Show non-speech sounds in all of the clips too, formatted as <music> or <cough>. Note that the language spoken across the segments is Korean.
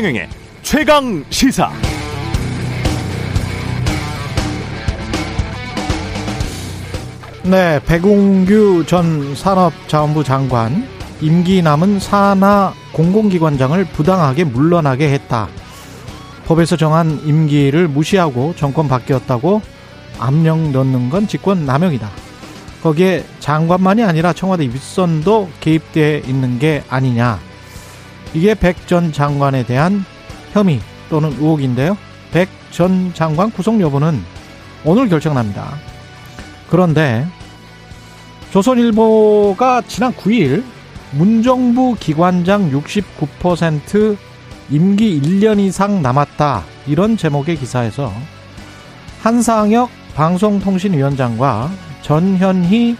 최경영의 최강 시사. 네, 백운규 전 산업자원부 장관 임기 남은 산하 공공기관장을 부당하게 물러나게 했다. 법에서 정한 임기를 무시하고 정권 바뀌었다고 압력 넣는 건 직권 남용이다. 거기에 장관만이 아니라 청와대 윗선도 개입돼 있는 게 아니냐. 이게 백 전 장관에 대한 혐의 또는 의혹인데요. 백 전 장관 구속 여부는 오늘 결정납니다. 그런데 조선일보가 지난 9일 문정부 기관장 69% 임기 1년 이상 남았다 이런 제목의 기사에서 한상혁 방송통신위원장과 전현희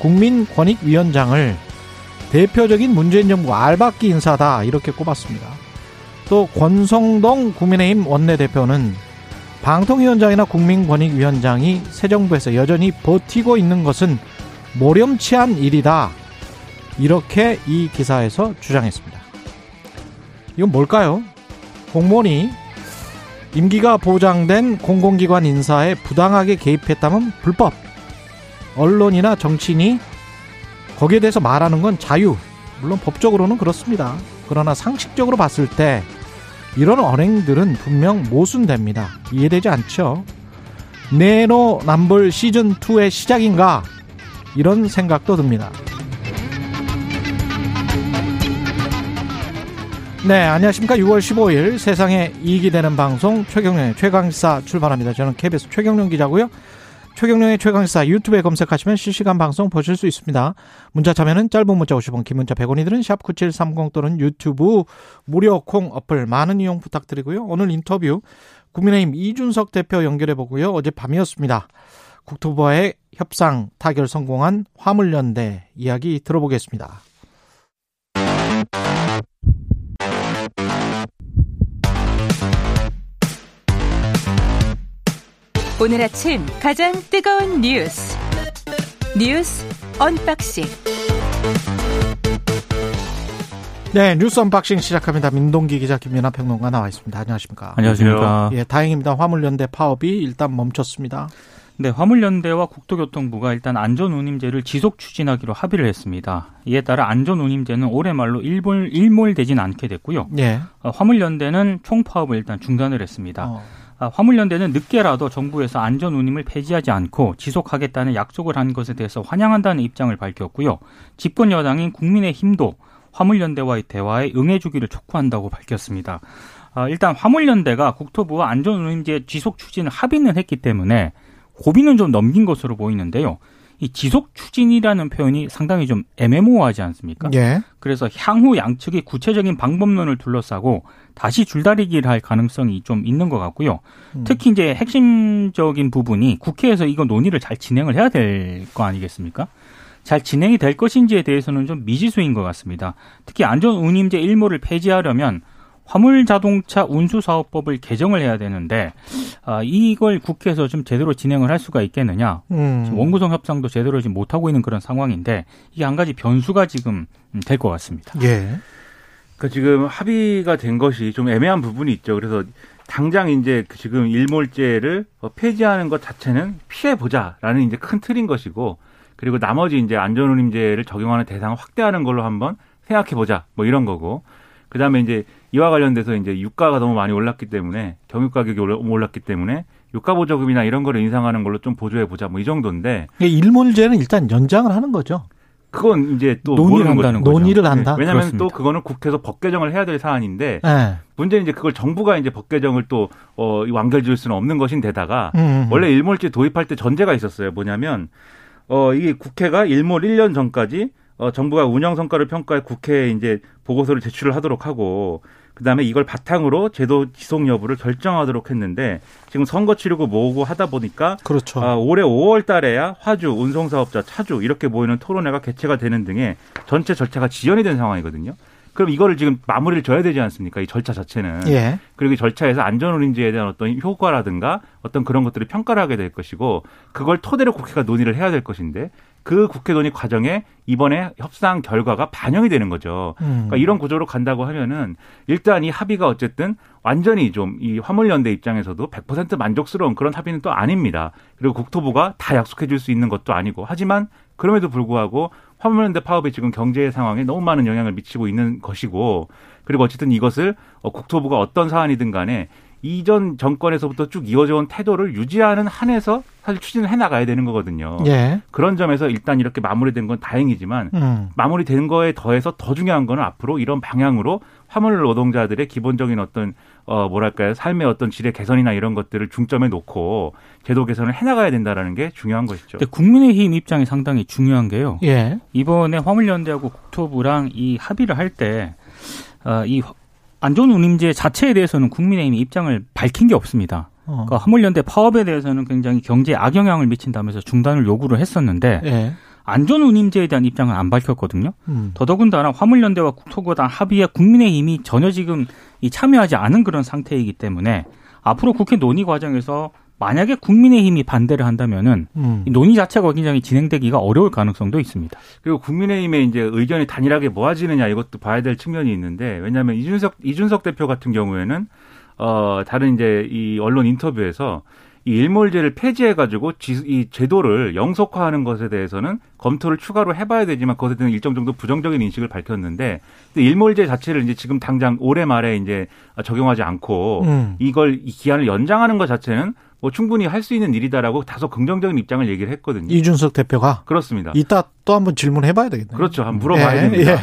국민권익위원장을 대표적인 문재인 정부 알박기 인사다 이렇게 꼽았습니다. 또 권성동 국민의힘 원내대표는 방통위원장이나 국민권익위원장이 새 정부에서 여전히 버티고 있는 것은 모렴치한 일이다. 이렇게 이 기사에서 주장했습니다. 이건 뭘까요? 공무원이 임기가 보장된 공공기관 인사에 부당하게 개입했다면 불법. 언론이나 정치인이 거기에 대해서 말하는 건 자유. 물론 법적으로는 그렇습니다. 그러나 상식적으로 봤을 때 이런 언행들은 분명 모순됩니다. 이해되지 않죠? 네노 남불 시즌2의 시작인가? 이런 생각도 듭니다. 네, 안녕하십니까. 6월 15일 세상에 이익이 되는 방송 최경련의 최강시사 출발합니다. 저는 KBS 최경련 기자고요. 최경련의 최강시사 유튜브에 검색하시면 실시간 방송 보실 수 있습니다. 문자 참여는 짧은 문자 50원, 긴 문자 100원이 드는 샵9730 또는 유튜브 무료 콩 어플 많은 이용 부탁드리고요. 오늘 인터뷰 국민의힘 이준석 대표 연결해 보고요. 어제 밤이었습니다. 국토부와의 협상 타결 성공한 화물연대 이야기 들어보겠습니다. 오늘 아침 가장 뜨거운 뉴스 뉴스 unboxing 네, 뉴스 unboxing 시작합니다. 민동기 기자 김연아 평론가 나와 있습니다. 안녕하십니까? 안녕하십니까? 예, 다행입니다. 화물연대 파업이 일단 멈췄습니다. 네, 화물연대와 국토교통부가 일단 안전운임제를 지속 추진하기로 합의를 했습니다. 이에 따라 안전운임제는 올해 말로 일몰, 일몰되진 않게 됐고요. 예. 어, 화물연대는 총파업을 일단 중단을 했습니다. 어. 아, 화물연대는 늦게라도 정부에서 안전 운임을 폐지하지 않고 지속하겠다는 약속을 한 것에 대해서 환영한다는 입장을 밝혔고요. 집권 여당인 국민의힘도 화물연대와의 대화에 응해주기를 촉구한다고 밝혔습니다. 아, 일단 화물연대가 국토부와 안전운임제 지속 추진을 합의는 했기 때문에 고비는 좀 넘긴 것으로 보이는데요. 이 지속 추진이라는 표현이 상당히 좀 애매모호하지 않습니까? 예. 그래서 향후 양측이 구체적인 방법론을 둘러싸고 다시 줄다리기를 할 가능성이 좀 있는 것 같고요. 음. 특히 이제 핵심적인 부분이 국회에서 이거 논의를 잘 진행을 해야 될 거 아니겠습니까? 잘 진행이 될 것인지에 대해서는 좀 미지수인 것 같습니다. 특히 안전운임제 일몰을 폐지하려면 화물 자동차 운수 사업법을 개정을 해야 되는데 아, 이걸 국회에서 좀 제대로 진행을 할 수가 있겠느냐? 음. 지금 원구성 협상도 제대로 지금 못 하고 있는 그런 상황인데 이게 한 가지 변수가 지금 될 것 같습니다. 예. 그 지금 합의가 된 것이 좀 애매한 부분이 있죠. 그래서 당장 이제 그 지금 일몰제를 어, 폐지하는 것 자체는 피해 보자라는 이제 큰 틀인 것이고 그리고 나머지 이제 안전운임제를 적용하는 대상을 확대하는 걸로 한번 생각해 보자 뭐 이런 거고 그다음에 이제 이와 관련돼서 이제 유가가 너무 많이 올랐기 때문에 경유 가격이 올랐기 때문에 유가 보조금이나 이런 거를 인상하는 걸로 좀 보조해 보자 뭐 이 정도인데 일몰제는 일단 연장을 하는 거죠. 그건 이제 또 논의를 한다는 거죠. 논의를 한다. 왜냐하면 그렇습니다. 또 그거는 국회에서 법 개정을 해야 될 사안인데 예. 문제는 이제 그걸 정부가 이제 법 개정을 또 어, 완결 지을 수는 없는 것인데다가 음, 음. 원래 일몰제 도입할 때 전제가 있었어요. 뭐냐면 어 이게 국회가 일몰 1년 전까지 어 정부가 운영 성과를 평가해 국회에 이제 보고서를 제출을 하도록 하고 그다음에 이걸 바탕으로 제도 지속 여부를 결정하도록 했는데 지금 선거 치르고 뭐고 하다 보니까 그렇죠. 아, 올해 5월 달에야 화주, 운송사업자, 차주 이렇게 모이는 토론회가 개최가 되는 등의 전체 절차가 지연이 된 상황이거든요. 그럼 이거를 지금 마무리를 져야 되지 않습니까? 이 절차 자체는. 예. 그리고 이 절차에서 안전운임제에 대한 어떤 효과라든가 어떤 그런 것들을 평가를 하게 될 것이고 그걸 토대로 국회가 논의를 해야 될 것인데 그 국회 논의 과정에 이번에 협상 결과가 반영이 되는 거죠. 음. 그러니까 이런 구조로 간다고 하면은 일단 이 합의가 어쨌든 완전히 좀 이 화물연대 입장에서도 100% 만족스러운 그런 합의는 또 아닙니다. 그리고 국토부가 다 약속해 줄 수 있는 것도 아니고 하지만 그럼에도 불구하고 화물연대 파업이 지금 경제 상황에 너무 많은 영향을 미치고 있는 것이고 그리고 어쨌든 이것을 어, 국토부가 어떤 사안이든 간에 이전 정권에서부터 쭉 이어져 온 태도를 유지하는 한에서 사실 추진을 해 나가야 되는 거거든요. 예. 그런 점에서 일단 이렇게 마무리된 건 다행이지만 음. 마무리된 거에 더해서 더 중요한 거는 앞으로 이런 방향으로 화물 노동자들의 기본적인 어떤 어 뭐랄까요 삶의 어떤 질의 개선이나 이런 것들을 중점에 놓고 제도 개선을 해나가야 된다라는 게 중요한 것이죠. 근데 국민의힘 입장이 상당히 중요한 게요. 예. 이번에 화물연대하고 국토부랑 이 합의를 할 때, 어, 이 안전 운임제 자체에 대해서는 국민의힘이 입장을 밝힌 게 없습니다. 어. 그러니까 화물연대 파업에 대해서는 굉장히 경제에 악영향을 미친다면서 중단을 요구를 했었는데, 예. 안전 운임제에 대한 입장은 안 밝혔거든요. 음. 더더군다나 화물연대와 국토부가 단 합의에 국민의힘이 전혀 지금 이 참여하지 않은 그런 상태이기 때문에 앞으로 국회 논의 과정에서 만약에 국민의힘이 반대를 한다면은 음. 이 논의 자체가 굉장히 진행되기가 어려울 가능성도 있습니다. 그리고 국민의힘의 이제 의견이 단일하게 모아지느냐 이것도 봐야 될 측면이 있는데 왜냐하면 이준석 이준석 대표 같은 경우에는 어 다른 이제 이 언론 인터뷰에서 이 일몰제를 폐지해가지고 지, 이 제도를 영속화하는 것에 대해서는 검토를 추가로 해봐야 되지만 그것에 대한 일정 정도 부정적인 인식을 밝혔는데 일몰제 자체를 이제 지금 당장 올해 말에 이제 적용하지 않고 음. 이걸 이 기한을 연장하는 것 자체는 뭐 충분히 할 수 있는 일이다라고 다소 긍정적인 입장을 얘기를 했거든요. 이준석 대표가 그렇습니다. 이따 또 한번 질문해 봐야 되겠네요. 그렇죠. 한번 물어봐야 예, 됩니다. 예.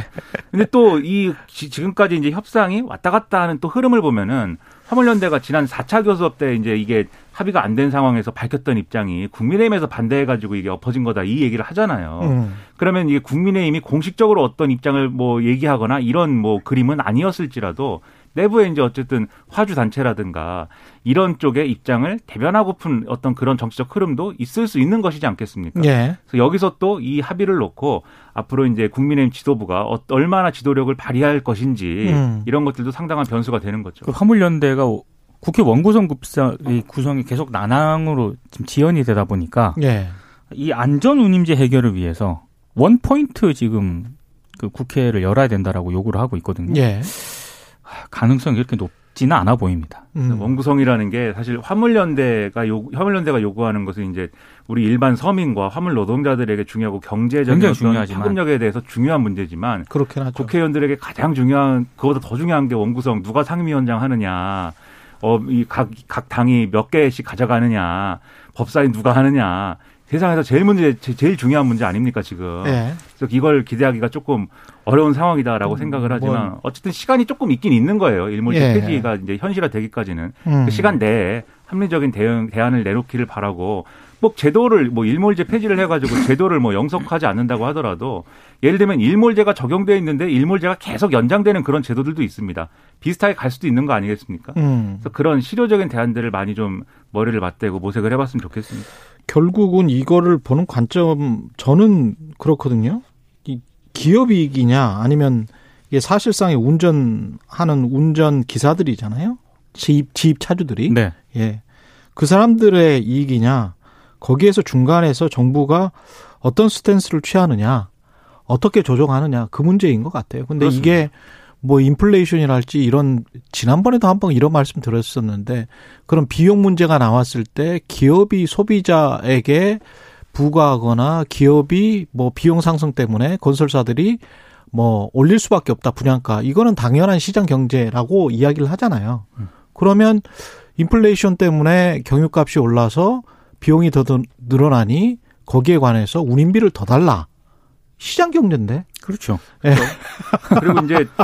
근데 또 이 지금까지 이제 협상이 왔다 갔다 하는 또 흐름을 보면은 화물연대가 지난 4차 교섭 때 이제 이게 합의가 안 된 상황에서 밝혔던 입장이 국민의힘에서 반대해가지고 이게 엎어진 거다 이 얘기를 하잖아요. 음. 그러면 이게 국민의힘이 공식적으로 어떤 입장을 뭐 얘기하거나 이런 뭐 그림은 아니었을지라도 내부에 이제 어쨌든 화주 단체라든가 이런 쪽의 입장을 대변하고픈 어떤 그런 정치적 흐름도 있을 수 있는 것이지 않겠습니까? 예. 그래서 여기서 또 이 합의를 놓고 앞으로 이제 국민의힘 지도부가 어- 얼마나 지도력을 발휘할 것인지 음. 이런 것들도 상당한 변수가 되는 거죠. 그 화물연대가 국회 원구성 급사 이 구성이 계속 난항으로 지금 지연이 되다 보니까 예. 이 안전 운임제 해결을 위해서 원 포인트 지금 그 국회를 열어야 된다라고 요구를 하고 있거든요. 예. 가능성이 그렇게 높지는 않아 보입니다. 음. 원구성이라는 게 사실 화물연대가 요 화물연대가 요구하는 것은 이제 우리 일반 서민과 화물 노동자들에게 중요하고 경제적인 어떤. 파급력에 대해서 중요한 문제지만 그렇긴 하죠. 국회의원들에게 가장 중요한 그보다 더 중요한 게 원구성 누가 상임위원장 하느냐 어 이 각 각 당이 몇 개씩 가져가느냐 법사위 누가 하느냐 세상에서 제일 문제 제- 제일 중요한 문제 아닙니까 지금 예. 그래서 이걸 기대하기가 조금 어려운 상황이다라고 음, 생각을 하지만 뭐. 어쨌든 시간이 조금 있긴 있는 거예요 일몰제 예. 폐지가 이제 현실화 되기까지는 음. 그 시간 내에 합리적인 대응 대안을 내놓기를 바라고 뭐 제도를 뭐 일몰제 폐지를 해가지고 제도를 뭐 영속하지 않는다고 하더라도 예를 들면 일몰제가 적용돼 있는데 일몰제가 계속 연장되는 그런 제도들도 있습니다. 비슷하게 갈 수도 있는 거 아니겠습니까? 음. 그래서 그런 실효적인 대안들을 많이 좀 머리를 맞대고 모색을 해봤으면 좋겠습니다. 결국은 이거를 보는 관점 저는 그렇거든요. 이 기업 이익이냐 아니면 이게 사실상의 운전하는 운전 기사들이잖아요. 지입 지입 차주들이 네. 예. 그 사람들의 이익이냐 거기에서 중간에서 정부가 어떤 스탠스를 취하느냐 어떻게 조정하느냐 그 문제인 것 같아요. 근데 그렇습니다. 이게 뭐 인플레이션이랄지 이런 지난번에도 한 번 이런 말씀 드렸었는데 그런 비용 문제가 나왔을 때 기업이 소비자에게 부과하거나 기업이 뭐 비용 상승 때문에 건설사들이 뭐 올릴 수밖에 없다 분양가 이거는 당연한 시장 경제라고 이야기를 하잖아요. 그러면 인플레이션 때문에 경유값이 올라서 비용이 더 늘어나니 거기에 관해서 운임비를 더 달라. 시장 경제인데. 그렇죠. 그리고 이제 <laughs>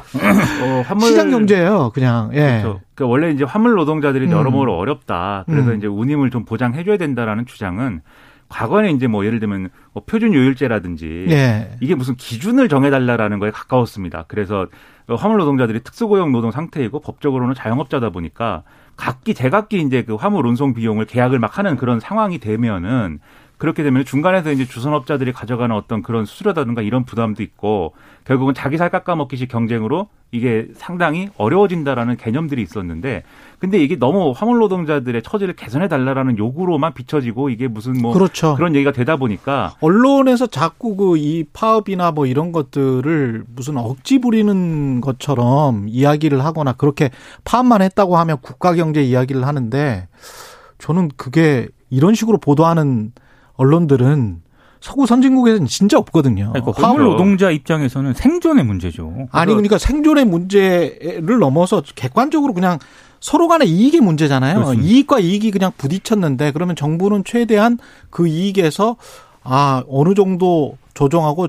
어, 화물 시장 경제예요, 그냥. 예. 그렇죠. 그 원래 이제 화물 노동자들이 음. 여러모로 어렵다. 그래서 음. 이제 운임을 좀 보장해줘야 된다라는 주장은 과거에 이제 뭐 예를 들면 뭐 표준 요율제라든지 예. 이게 무슨 기준을 정해달라라는 거에 가까웠습니다. 그래서 화물 노동자들이 특수고용 노동 상태이고 법적으로는 자영업자다 보니까 각기 제각기 이제 그 화물 운송 비용을 계약을 막 하는 그런 상황이 되면은 그렇게 되면 중간에서 이제 주선업자들이 가져가는 어떤 그런 수수료라든가 이런 부담도 있고 결국은 자기 살 깎아먹기식 경쟁으로 이게 상당히 어려워진다라는 개념들이 있었는데 근데 이게 너무 화물 노동자들의 처지를 개선해 달라라는 요구로만 비춰지고 이게 무슨 뭐 그렇죠. 그런 얘기가 되다 보니까 언론에서 자꾸 그 이 파업이나 뭐 이런 것들을 무슨 억지 부리는 것처럼 이야기를 하거나 그렇게 파업만 했다고 하면 국가 경제 이야기를 하는데 저는 그게 이런 식으로 보도하는 언론들은 서구 선진국에서는 진짜 없거든요. 그러니까 화물 그렇죠. 노동자 입장에서는 생존의 문제죠. 아니 그러니까 생존의 문제를 넘어서 객관적으로 그냥 서로 간의 이익의 문제잖아요. 그렇습니다. 이익과 이익이 그냥 부딪혔는데 그러면 정부는 최대한 그 이익에서 아 어느 정도 조정하고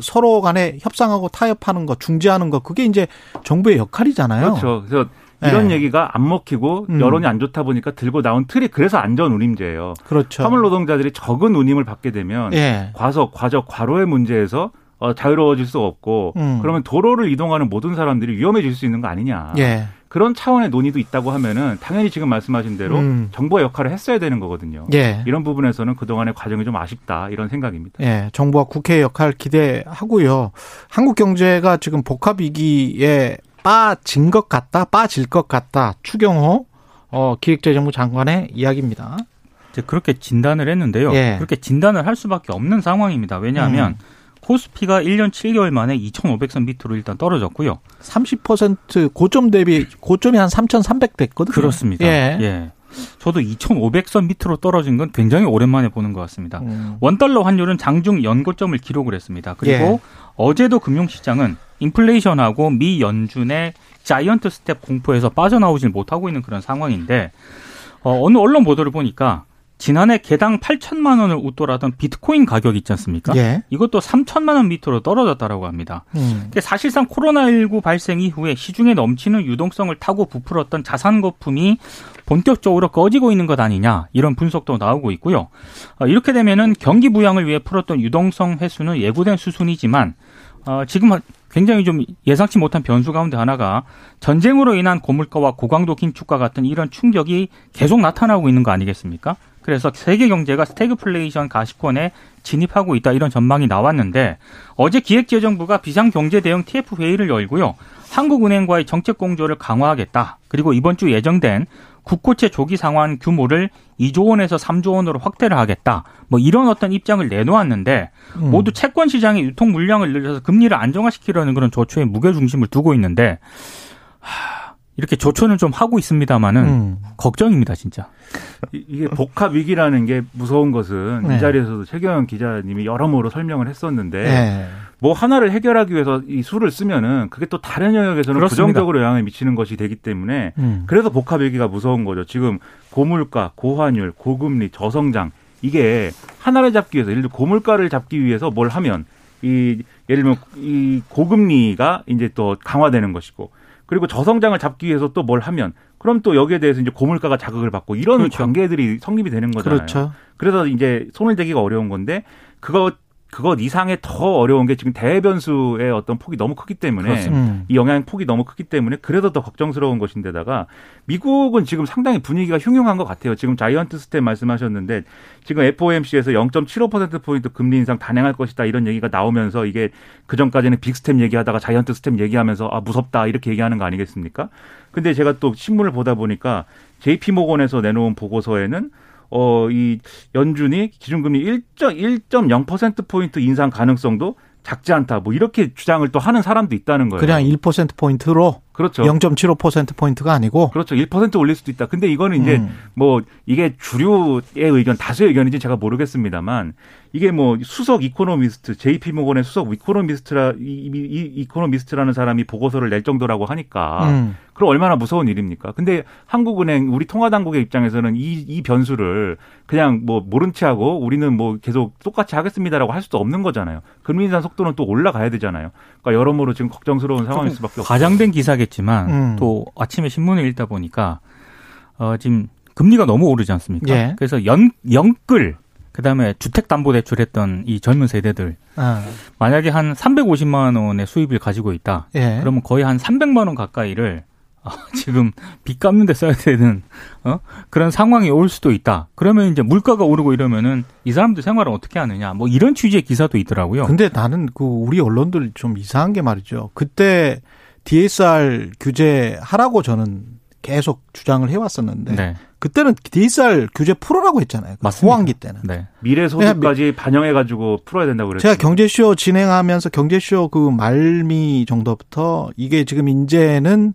서로 간에 협상하고 타협하는 거 중재하는 거 그게 이제 정부의 역할이잖아요. 그렇죠. 그래서 이런 네. 얘기가 안 먹히고 음. 여론이 안 좋다 보니까 들고 나온 틀이 그래서 안전 운임제예요. 그렇죠. 화물 노동자들이 적은 운임을 받게 되면 예. 과속, 과적, 과로의 문제에서 어, 자유로워질 수 없고 음. 그러면 도로를 이동하는 모든 사람들이 위험해질 수 있는 거 아니냐. 예. 그런 차원의 논의도 있다고 하면은 당연히 지금 말씀하신 대로 음. 정부의 역할을 했어야 되는 거거든요. 예. 이런 부분에서는 그동안의 과정이 좀 아쉽다 이런 생각입니다. 예, 정부와 국회의 역할 기대하고요. 한국 경제가 지금 복합 위기에 빠진 것 같다, 빠질 것 같다. 추경호 어, 기획재정부 장관의 이야기입니다. 이제 그렇게 진단을 했는데요. 예. 그렇게 진단을 할 수밖에 없는 상황입니다. 왜냐하면 음. 코스피가 1년 7개월 만에 2,500선 밑으로 일단 떨어졌고요. 30% 고점 대비 고점이 한 3,300 됐거든요. 그렇습니다. 예. 예. 저도 2,500선 밑으로 떨어진 건 굉장히 오랜만에 보는 것 같습니다. 음. 원달러 환율은 장중 연고점을 기록을 했습니다. 그리고 예. 어제도 금융시장은 인플레이션하고 미 연준의 giant step 공포에서 빠져나오질 못하고 있는 그런 상황인데 어, 어느 언론 보도를 보니까 지난해 개당 8천만 원을 웃돌았던 비트코인 가격 있지 않습니까? 예. 이것도 3천만 원 밑으로 떨어졌다라고 합니다. 음. 사실상 코로나19 발생 이후에 시중에 넘치는 유동성을 타고 부풀었던 자산 거품이 본격적으로 꺼지고 있는 것 아니냐 이런 분석도 나오고 있고요. 어, 이렇게 되면은 경기 부양을 위해 풀었던 유동성 회수는 예고된 수순이지만 어, 지금 굉장히 좀 예상치 못한 변수 가운데 하나가 전쟁으로 인한 고물가와 고강도 긴축과 같은 이런 충격이 계속 나타나고 있는 거 아니겠습니까? 그래서 세계 경제가 스태그플레이션 가시권에 진입하고 있다 이런 전망이 나왔는데 어제 기획재정부가 비상경제 대응 TF 회의를 열고요. 한국은행과의 정책 공조를 강화하겠다. 그리고 이번 주 예정된 국고채 조기 상환 규모를 2조 원에서 3조 원으로 확대를 하겠다. 뭐 이런 어떤 입장을 내놓았는데 음. 모두 채권 시장의 유통 물량을 늘려서 금리를 안정화시키려는 그런 조처에 무게 중심을 두고 있는데 하, 이렇게 조처는 좀 하고 있습니다만은 음. 걱정입니다, 진짜. 이- 이게 복합 위기라는 게 무서운 것은 네. 이 자리에서도 최경영 기자님이 여러모로 설명을 했었는데 예. 뭐 하나를 해결하기 위해서 이 수를 쓰면은 그게 또 다른 영역에서는 그렇습니다. 부정적으로 영향을 미치는 것이 되기 때문에 음. 그래서 복합 위기가 무서운 거죠. 지금 고물가, 고환율, 고금리, 저성장 이게 하나를 잡기 위해서 예를 들어 고물가를 잡기 위해서 뭘 하면 이 예를 들면 이 고금리가 이제 또 강화되는 것이고 그리고 저성장을 잡기 위해서 또 뭘 하면 그럼 또 여기에 대해서 이제 고물가가 자극을 받고 이런 그렇죠. 관계들이 성립이 되는 거잖아요. 그렇죠. 그래서 이제 손을 대기가 어려운 건데 그거 그것 이상의 더 어려운 게 지금 대변수의 어떤 폭이 너무 크기 때문에 그렇습니다. 음. 이 영향 폭이 너무 크기 때문에 그래서 더 걱정스러운 것인데다가 미국은 지금 상당히 분위기가 흉흉한 것 같아요. 지금 giant step 말씀하셨는데 지금 FOMC에서 0.75% 포인트 금리 인상 단행할 것이다 이런 얘기가 나오면서 이게 그 전까지는 big step 얘기하다가 giant step 얘기하면서 아 무섭다 이렇게 얘기하는 거 아니겠습니까? 근데 제가 또 신문을 보다 보니까 JP 모건에서 내놓은 보고서에는 어, 이 연준이 기준금리 1.1.0% 포인트 인상 가능성도 작지 않다. 뭐 이렇게 주장을 또 하는 사람도 있다는 거예요. 그냥 1% 포인트로 그렇죠. 0.75% 포인트가 아니고 그렇죠. 1% 올릴 수도 있다. 근데 이거는 이제 음. 뭐 이게 주류의 의견, 다수의 의견인지 제가 모르겠습니다만 이게 뭐 수석 economist, JP 모건의 수석 economist라 이, 이, 이 economist라는 사람이 보고서를 낼 정도라고 하니까 음. 그럼 얼마나 무서운 일입니까? 근데 한국은행 우리 통화당국의 입장에서는 이, 이 변수를 그냥 뭐 모른 체하고 우리는 뭐 계속 똑같이 하겠습니다라고 할 수도 없는 거잖아요. 금리 인상 속도는 또 올라가야 되잖아요. 그러니까 여러모로 지금 걱정스러운 상황일 수밖에 없어요. 과장된 기사겠 지만 음. 또 아침에 신문을 읽다 보니까 어, 지금 금리가 너무 오르지 않습니까? 예. 그래서 연 영끌 그다음에 주택담보대출 했던 이 젊은 세대들 아, 만약에 한 350만 원의 수입을 가지고 있다. 예. 그러면 거의 한 300만 원 가까이를 <laughs> 지금 빚 갚는 데 써야 되는 어? 그런 상황이 올 수도 있다. 그러면 이제 물가가 오르고 이러면은 이 사람들 생활을 어떻게 하느냐. 뭐 이런 취지의 기사도 있더라고요. 근데 나는 그 우리 언론들 좀 이상한 게 말이죠. 그때 DSR 규제 하라고 저는 계속 주장을 해왔었는데 네. 그때는 DSR 규제 풀어라고 했잖아요. 그 맞습니다. 호황기 때는. 네. 미래 소득까지 반영해 가지고 풀어야 된다고 그랬죠. 제가 경제쇼 진행하면서 경제쇼 그 말미 정도부터 이게 지금 이제는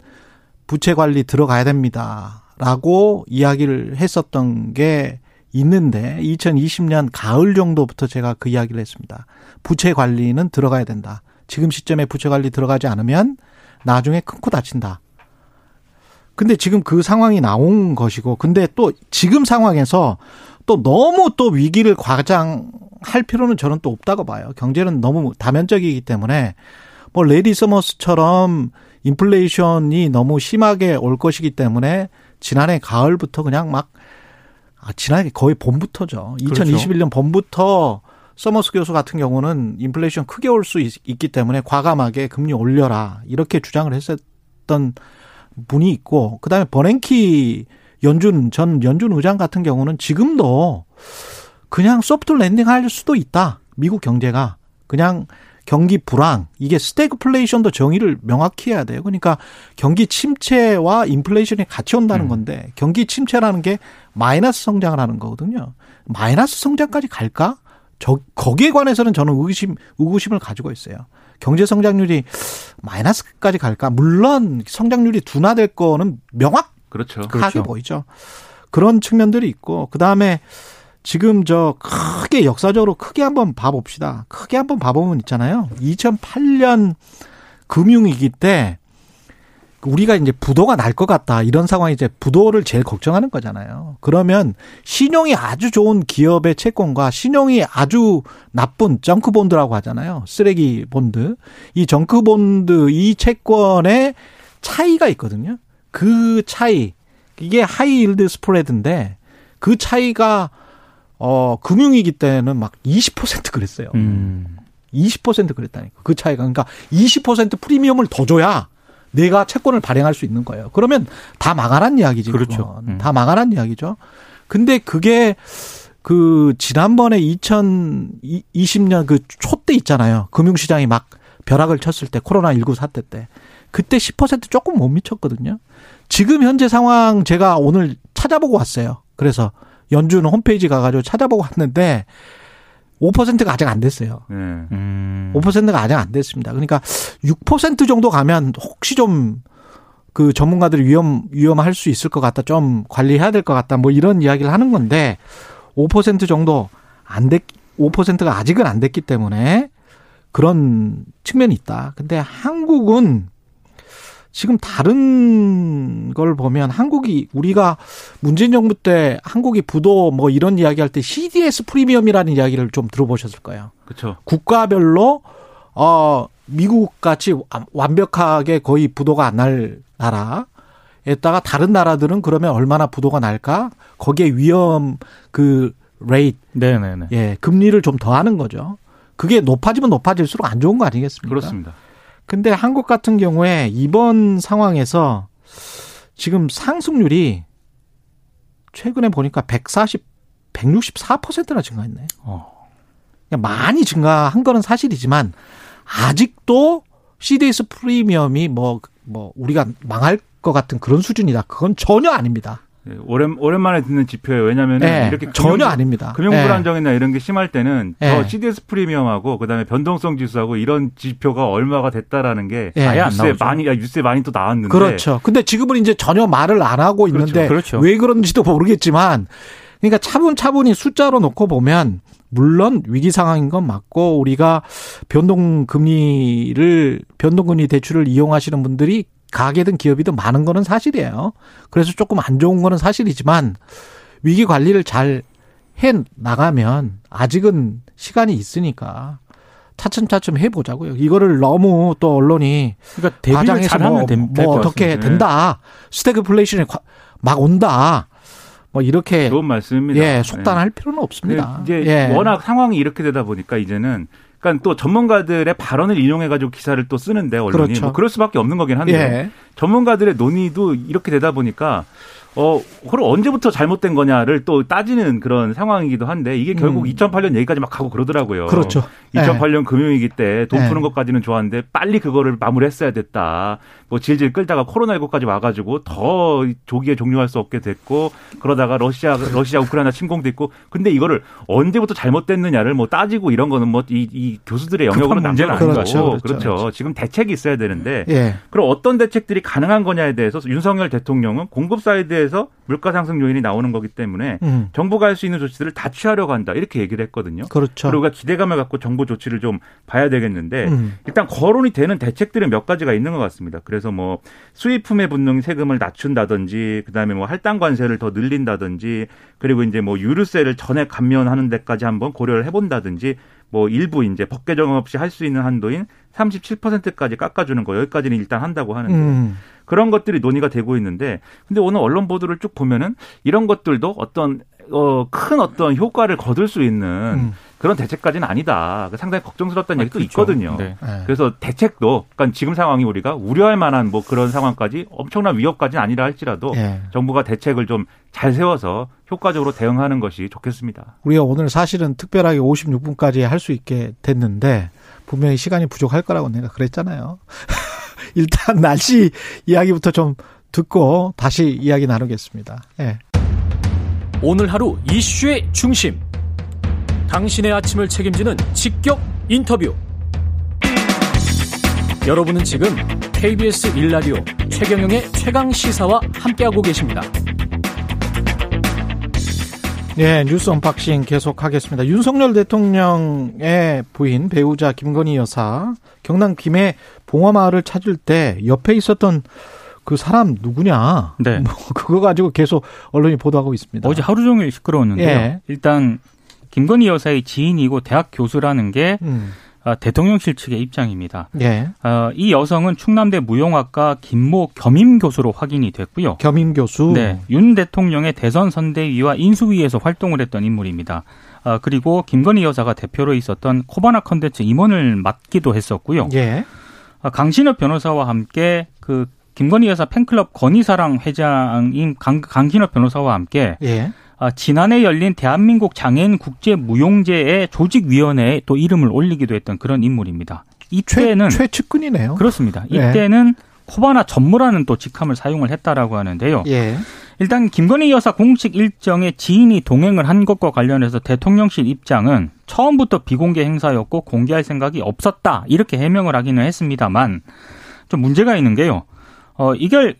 부채 관리 들어가야 됩니다. 라고 이야기를 했었던 게 있는데 2020년 가을 정도부터 제가 그 이야기를 했습니다. 부채 관리는 들어가야 된다. 지금 시점에 부채 관리 들어가지 않으면 나중에 큰 코 다친다. 근데 지금 그 상황이 나온 것이고, 근데 또 지금 상황에서 또 너무 또 위기를 과장할 필요는 저는 또 없다고 봐요. 경제는 너무 다면적이기 때문에 뭐 래리 서머스처럼 인플레이션이 너무 심하게 올 것이기 때문에 지난해 가을부터 그냥 막 아, 지난해 거의 봄부터죠. 그렇죠. 2021년 봄부터 서머스 교수 같은 경우는 인플레이션 크게 올 수 있기 때문에 과감하게 금리 올려라 이렇게 주장을 했었던 분이 있고 그다음에 버냉키 연준 전 연준 의장 같은 경우는 지금도 그냥 soft landing 할 수도 있다. 미국 경제가 그냥 경기 불황 이게 스태그플레이션도 정의를 명확히 해야 돼요. 그러니까 경기 침체와 인플레이션이 같이 온다는 음. 건데 경기 침체라는 게 마이너스 성장을 하는 거거든요. 마이너스 성장까지 갈까? 저 거기에 관해서는 저는 의구심 의구심을 가지고 있어요. 경제 성장률이 마이너스까지 갈까? 물론 성장률이 둔화될 거는 명확하게 그렇죠. 그렇죠. 보이죠. 그런 측면들이 있고 그 다음에 지금 저 크게 역사적으로 크게 한번 봐봅시다. 크게 한번 봐보면 있잖아요. 2008년 금융위기 때 우리가 이제 부도가 날 것 같다 이런 상황이 이제 부도를 제일 걱정하는 거잖아요. 그러면 신용이 아주 좋은 기업의 채권과 신용이 아주 나쁜 정크 본드라고 하잖아요. 쓰레기 본드. 이 정크 본드 이 채권의 차이가 있거든요. 그 차이 이게 high yield spread인데 그 차이가 어 금융위기 때는 막 20% 그랬어요. 음. 20% 그랬다니까. 그 차이가 그러니까 20% 프리미엄을 더 줘야 내가 채권을 발행할 수 있는 거예요. 그러면 다 망하란 이야기지. 그렇죠. 음. 다 망하란 이야기죠. 근데 그게 그 지난번에 2020년 그 초때 있잖아요. 금융시장이 막 벼락을 쳤을 때 코로나19 사태 때 그때 10% 조금 못 미쳤거든요. 지금 현재 상황 제가 오늘 찾아보고 왔어요. 그래서 연준 홈페이지 가가지고 찾아보고 왔는데 5%가 아직 안 됐어요. 네. 음. 5%가 아직 안 됐습니다. 그러니까 6% 정도 가면 혹시 좀 그 전문가들이 위험 위험할 수 있을 것 같다. 좀 관리해야 될 것 같다. 뭐 이런 이야기를 하는 건데 5% 정도 안 됐, 5%가 아직은 안 됐기 때문에 그런 측면이 있다. 근데 한국은 지금 다른 걸 보면 한국이 우리가 문재인 정부 때 한국이 부도 뭐 이런 이야기 할 때 CDS 프리미엄이라는 이야기를 좀 들어보셨을 거예요. 그렇죠. 국가별로 어 미국 같이 완벽하게 거의 부도가 안 날 나라에다가 다른 나라들은 그러면 얼마나 부도가 날까? 거기에 위험 그 rate 네네네. 예 금리를 좀 더 하는 거죠. 그게 높아지면 높아질수록 안 좋은 거 아니겠습니까? 그렇습니다. 근데 한국 같은 경우에 이번 상황에서 지금 상승률이 최근에 보니까 140, 164%나 증가했네. 어. 그러니까 많이 증가한 거는 사실이지만 아직도 CDS 프리미엄이 뭐, 뭐, 우리가 망할 것 같은 그런 수준이다. 그건 전혀 아닙니다. 예, 오랜 오랜만에 듣는 지표예요. 왜냐하면 예, 이렇게 전혀 금융- 아닙니다. 금융 예. 불안정이나 이런 게 심할 때는 예. 저 CDS 프리미엄하고 그다음에 변동성 지수하고 이런 지표가 얼마가 됐다라는 게 예. 아예 안 뉴스에. 많이 아, 뉴스에 많이 또 나왔는데 그렇죠. 근데 지금은 이제 전혀 말을 안 하고 있는데 그렇죠. 왜 그런지도 모르겠지만 그러니까 차분차분히 숫자로 놓고 보면 물론 위기 상황인 건 맞고 우리가 변동 금리를 변동 금리 대출을 이용하시는 분들이 가게든 기업이든 많은 거는 사실이에요. 그래서 조금 안 좋은 거는 사실이지만 위기 관리를 잘 해 나가면 아직은 시간이 있으니까 차츰차츰 해보자고요. 이거를 너무 또 언론이 그러니까 대비를 과장해서 잘하면 뭐, 됨- 뭐 어떻게. 된다. 스태그플레이션이 과- 막 온다. 뭐 이렇게 좋은 말씀입니다. 예 네. 속단할 필요는 없습니다. 그 이제 예. 워낙 상황이 이렇게 되다 보니까 이제는 그러니까 또 전문가들의 발언을 인용해가지고 기사를 또 쓰는데 언론이 그렇죠. 뭐 그럴 수밖에 없는 거긴 한데 예. 전문가들의 논의도 이렇게 되다 보니까 어, 그걸 언제부터 잘못된 거냐를 또 따지는 그런 상황이기도 한데 이게 결국 음. 2008년 얘기까지 막 가고 그러더라고요. 그렇죠. 2008년 금융위기 때 돈 네. 푸는 것까지는 좋았는데 빨리 그거를 마무리했어야 됐다. 뭐 질질 끌다가 코로나19까지 와가지고 더 조기에 종료할 수 없게 됐고 그러다가 러시아 러시아 우크라이나 침공도 있고 근데 이거를 언제부터 잘못됐느냐를 뭐 따지고 이런 거는 뭐이 이 교수들의 영역으로 남는 아닌 거고 거죠. 그렇죠. 그렇죠. 지금 대책이 있어야 되는데 예. 그럼 어떤 대책들이 가능한 거냐에 대해서 윤석열 대통령은 공급 사이드에 서 물가 상승 요인이 나오는 거기 때문에 음. 정부가 할 수 있는 조치들을 다 취하려고 한다 이렇게 얘기를 했거든요. 그렇죠. 그리고 우리가 기대감을 갖고 정부 조치를 좀 봐야 되겠는데 음. 일단 거론이 되는 대책들은 몇 가지가 있는 것 같습니다. 그래서 뭐 수입품에 붙는 세금을 낮춘다든지 그다음에 뭐 할당 관세를 더 늘린다든지 그리고 이제 뭐 유류세를 전액 감면하는 데까지 한번 고려를 해본다든지 뭐 일부 이제 법 개정 없이 할 수 있는 한도인 37%까지 깎아주는 거 여기까지는 일단 한다고 하는데 음. 그런 것들이 논의가 되고 있는데 근데 오늘 언론 보도를 쭉 보면은 이런 것들도 어떤 어, 큰 어떤 효과를 거둘 수 있는 음. 그런 대책까지는 아니다. 상당히 걱정스럽다는 얘기도 그렇죠. 있거든요. 네. 예. 그래서 대책도 그러니까 지금 상황이 우리가 우려할 만한 뭐 그런 상황까지 엄청난 위협까지는 아니라 할지라도 예. 정부가 대책을 좀 잘 세워서 효과적으로 대응하는 것이 좋겠습니다. 우리가 오늘 사실은 특별하게 56분까지 할 수 있게 됐는데 분명히 시간이 부족할 거라고 내가 그랬잖아요. <laughs> 일단 날씨 이야기부터 좀 듣고 다시 이야기 나누겠습니다. 예. 오늘 하루 이슈의 중심. 당신의 아침을 책임지는 직격 인터뷰. 여러분은 지금 KBS 일라디오 최경영의 최강 시사와 함께하고 계십니다. 예, 뉴스 언박싱 계속하겠습니다. 윤석열 대통령의 부인 배우자 김건희 여사 경남 김해 봉하마을을 찾을 때 옆에 있었던 그 사람 누구냐? 네. <laughs> 뭐 그거 가지고 계속 언론이 보도하고 있습니다. 어제 하루 종일 시끄러웠는데요. 예. 일단 김건희 여사의 지인이고 대학 교수라는 게 음. 아, 대통령실 측의 입장입니다. 예. 아, 이 여성은 충남대 무용학과 김모 겸임 교수로 확인이 됐고요. 겸임 교수. 네, 윤 대통령의 대선 선대위와 인수위에서 활동을 했던 인물입니다. 아, 그리고 김건희 여사가 대표로 있었던 코바나 컨텐츠 임원을 맡기도 했었고요. 예. 아, 강신업 변호사와 함께 그 김건희 여사 팬클럽 건희사랑 회장인 강, 강신업 변호사와 함께 예. 아, 지난해 열린 대한민국 장애인 국제 무용제의 조직위원회에 또 이름을 올리기도 했던 그런 인물입니다. 최, 이때는 최 측근이네요. 그렇습니다. 예. 이때는 코바나 전무라는 또 직함을 사용을 했다라고 하는데요. 예. 일단 김건희 여사 공식 일정에 지인이 동행을 한 것과 관련해서 대통령실 입장은 처음부터 비공개 행사였고 공개할 생각이 없었다 이렇게 해명을 하기는 했습니다만 좀 문제가 있는 게요. 어 이걸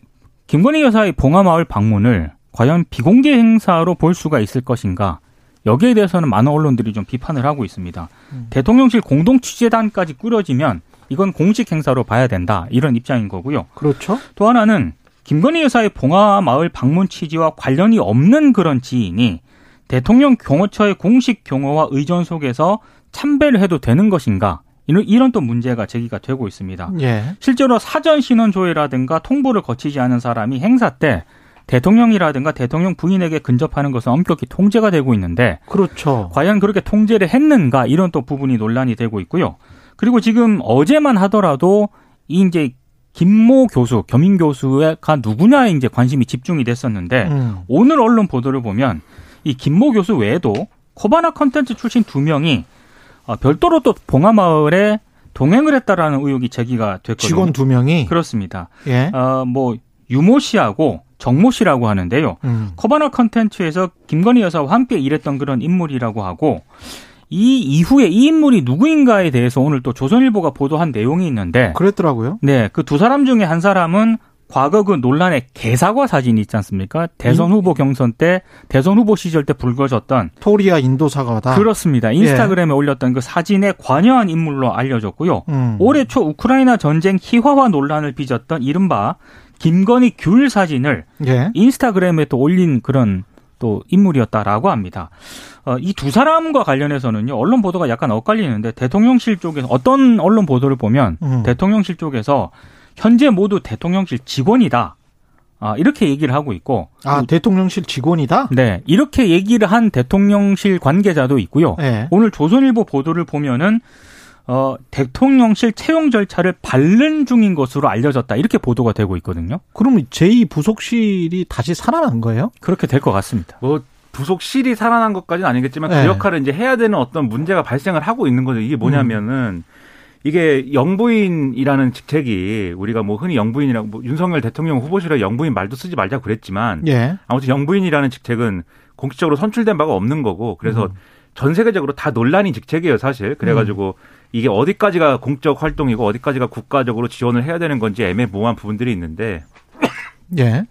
김건희 여사의 봉화마을 방문을 과연 비공개 행사로 볼 수가 있을 것인가? 여기에 대해서는 많은 언론들이 좀 비판을 하고 있습니다. 음. 대통령실 공동 취재단까지 꾸려지면 이건 공식 행사로 봐야 된다 이런 입장인 거고요. 그렇죠. 또 하나는 김건희 여사의 봉화마을 방문 취지와 관련이 없는 그런 지인이 대통령 경호처의 공식 경호와 의전 속에서 참배를 해도 되는 것인가? 이런, 이런 또 문제가 제기가 되고 있습니다. 예. 실제로 사전 신원 조회라든가 통보를 거치지 않은 사람이 행사 때 대통령이라든가 대통령 부인에게 근접하는 것은 엄격히 통제가 되고 있는데 그렇죠. 과연 그렇게 통제를 했는가 이런 또 부분이 논란이 되고 있고요. 그리고 지금 어제만 하더라도 이 이제 김모 교수, 겸임 교수가 누구냐에 이제 관심이 집중이 됐었는데 음. 오늘 언론 보도를 보면 이 김모 교수 외에도 코바나 컨텐츠 출신 두 명이 어, 별도로 또 봉화마을에 동행을 했다라는 의혹이 제기가 됐거든요. 직원 두 명이 그렇습니다. 예. 어, 뭐 유모 씨하고 정모 씨라고 하는데요. 음. 코바나 컨텐츠에서 김건희 여사와 함께 일했던 그런 인물이라고 하고 이 이후에 이 인물이 누구인가에 대해서 오늘 또 조선일보가 보도한 내용이 있는데 그랬더라고요. 네, 그 두 사람 중에 한 사람은 과거 그 논란의 개사과 사진이 있지 않습니까? 대선 후보 경선 때 대선 후보 시절 때 불거졌던 토리아 인도 사과다. 그렇습니다. 인스타그램에 올렸던 그 사진에 관여한 인물로 알려졌고요. 음. 올해 초 우크라이나 전쟁 희화화 논란을 빚었던 이른바 김건희 귤 사진을 예. 인스타그램에 또 올린 그런 또 인물이었다라고 합니다. 어, 이 두 사람과 관련해서는요, 언론 보도가 약간 엇갈리는데, 대통령실 쪽에서, 어떤 언론 보도를 보면, 음. 대통령실 쪽에서, 현재 모두 대통령실 직원이다. 아, 이렇게 얘기를 하고 있고, 아, 대통령실 직원이다? 네, 이렇게 얘기를 한 대통령실 관계자도 있고요. 예. 오늘 조선일보 보도를 보면은, 어, 대통령실 채용 절차를 밟는 중인 것으로 알려졌다. 이렇게 보도가 되고 있거든요. 그러면 제2 부속실이 다시 살아난 거예요? 그렇게 될 것 같습니다. 뭐 부속실이 살아난 것까지는 아니겠지만 네. 그 역할을 이제 해야 되는 어떤 문제가 발생을 하고 있는 거죠. 이게 뭐냐면은 이게 영부인이라는 직책이 우리가 뭐 흔히 영부인이라고 뭐 윤석열 대통령 후보실에 영부인 말도 쓰지 말자 그랬지만 예. 아무튼 영부인이라는 직책은 공식적으로 선출된 바가 없는 거고 그래서 전 세계적으로 다 논란이 직책이에요 사실 그래가지고 이게 어디까지가 공적 활동이고 어디까지가 국가적으로 지원을 해야 되는 건지 애매모호한 부분들이 있는데 예.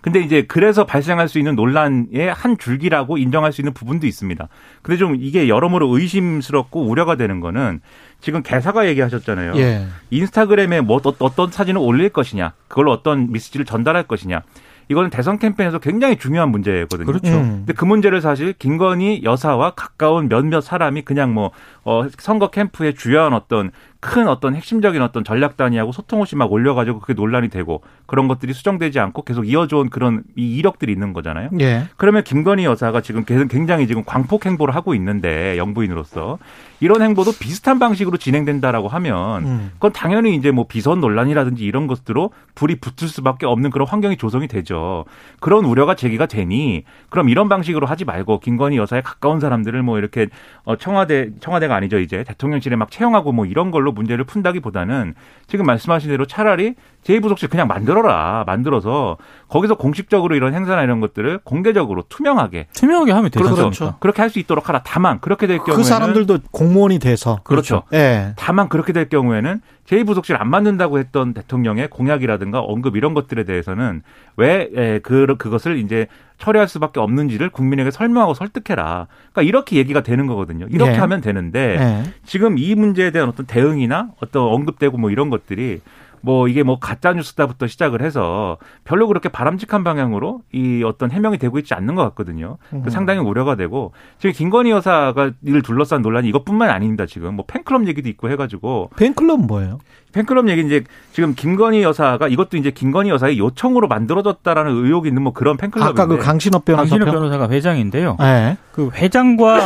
근데 이제 그래서 발생할 수 있는 논란의 한 줄기라고 인정할 수 있는 부분도 있습니다. 근데 좀 이게 여러모로 의심스럽고 우려가 되는 거는 지금 개사가 얘기하셨잖아요. 예. 인스타그램에 뭐 어- 어떤 사진을 올릴 것이냐, 그걸로 어떤 메시지를 전달할 것이냐. 이거는 대선 캠페인에서 굉장히 중요한 문제거든요. 그렇죠. 음. 근데 그 문제를 사실 김건희 여사와 가까운 몇몇 사람이 그냥 뭐 어, 선거 캠프의 주요한 어떤 큰 어떤 핵심적인 어떤 전략 단위하고 소통 없이 막 올려가지고 그게 논란이 되고 그런 것들이 수정되지 않고 계속 이어져온 그런 이 이력들이 있는 거잖아요. 예. 그러면 김건희 여사가 지금 굉장히 지금 광폭 행보를 하고 있는데 영부인으로서 이런 행보도 비슷한 방식으로 진행된다라고 하면 음. 그건 당연히 이제 뭐 비선 논란이라든지 이런 것들로 불이 붙을 수밖에 없는 그런 환경이 조성이 되죠. 그런 우려가 제기가 되니 그럼 이런 방식으로 하지 말고 김건희 여사에 가까운 사람들을 뭐 이렇게 어 청와대 청와대가 아니죠 이제 대통령실에 막 채용하고 뭐 이런 걸로 문제를 푼다기보다는 지금 말씀하신 대로 차라리 제2부속실 그냥 만들어라 만들어서 거기서 공식적으로 이런 행사나 이런 것들을 공개적으로 투명하게 투명하게 하면 되죠. 그렇죠. 그렇게 할 수 있도록 하라. 다만 그렇게 될 경우에는 그 사람들도 공무원이 돼서. 그렇죠. 예. 다만 그렇게 될 경우에는 제2부속실 안 만든다고 했던 대통령의 공약이라든가 언급 이런 것들에 대해서는 왜 에, 그, 그것을 이제 처리할 수밖에 없는지를 국민에게 설명하고 설득해라. 그러니까 이렇게 얘기가 되는 거거든요. 이렇게 예. 하면 되는데 예. 지금 이 문제에 대한 어떤 대응이나 어떤 언급되고 뭐 이런 것들이 뭐 이게 뭐 가짜 뉴스다부터 시작을 해서 별로 그렇게 바람직한 방향으로 이 어떤 해명이 되고 있지 않는 것 같거든요. 그 상당히 우려가 되고 지금 김건희 여사가 이를 둘러싼 논란이 이것뿐만 아닙니다. 지금 뭐 팬클럽 얘기도 있고 해가지고 팬클럽 뭐예요? 팬클럽 얘기 이제 지금 김건희 여사가 이것도 이제 김건희 여사의 요청으로 만들어졌다라는 의혹이 있는 뭐 그런 팬클럽인데 아까 그 강신업 변호사 강신업 편. 변호사가 회장인데요. 예. 그 회장과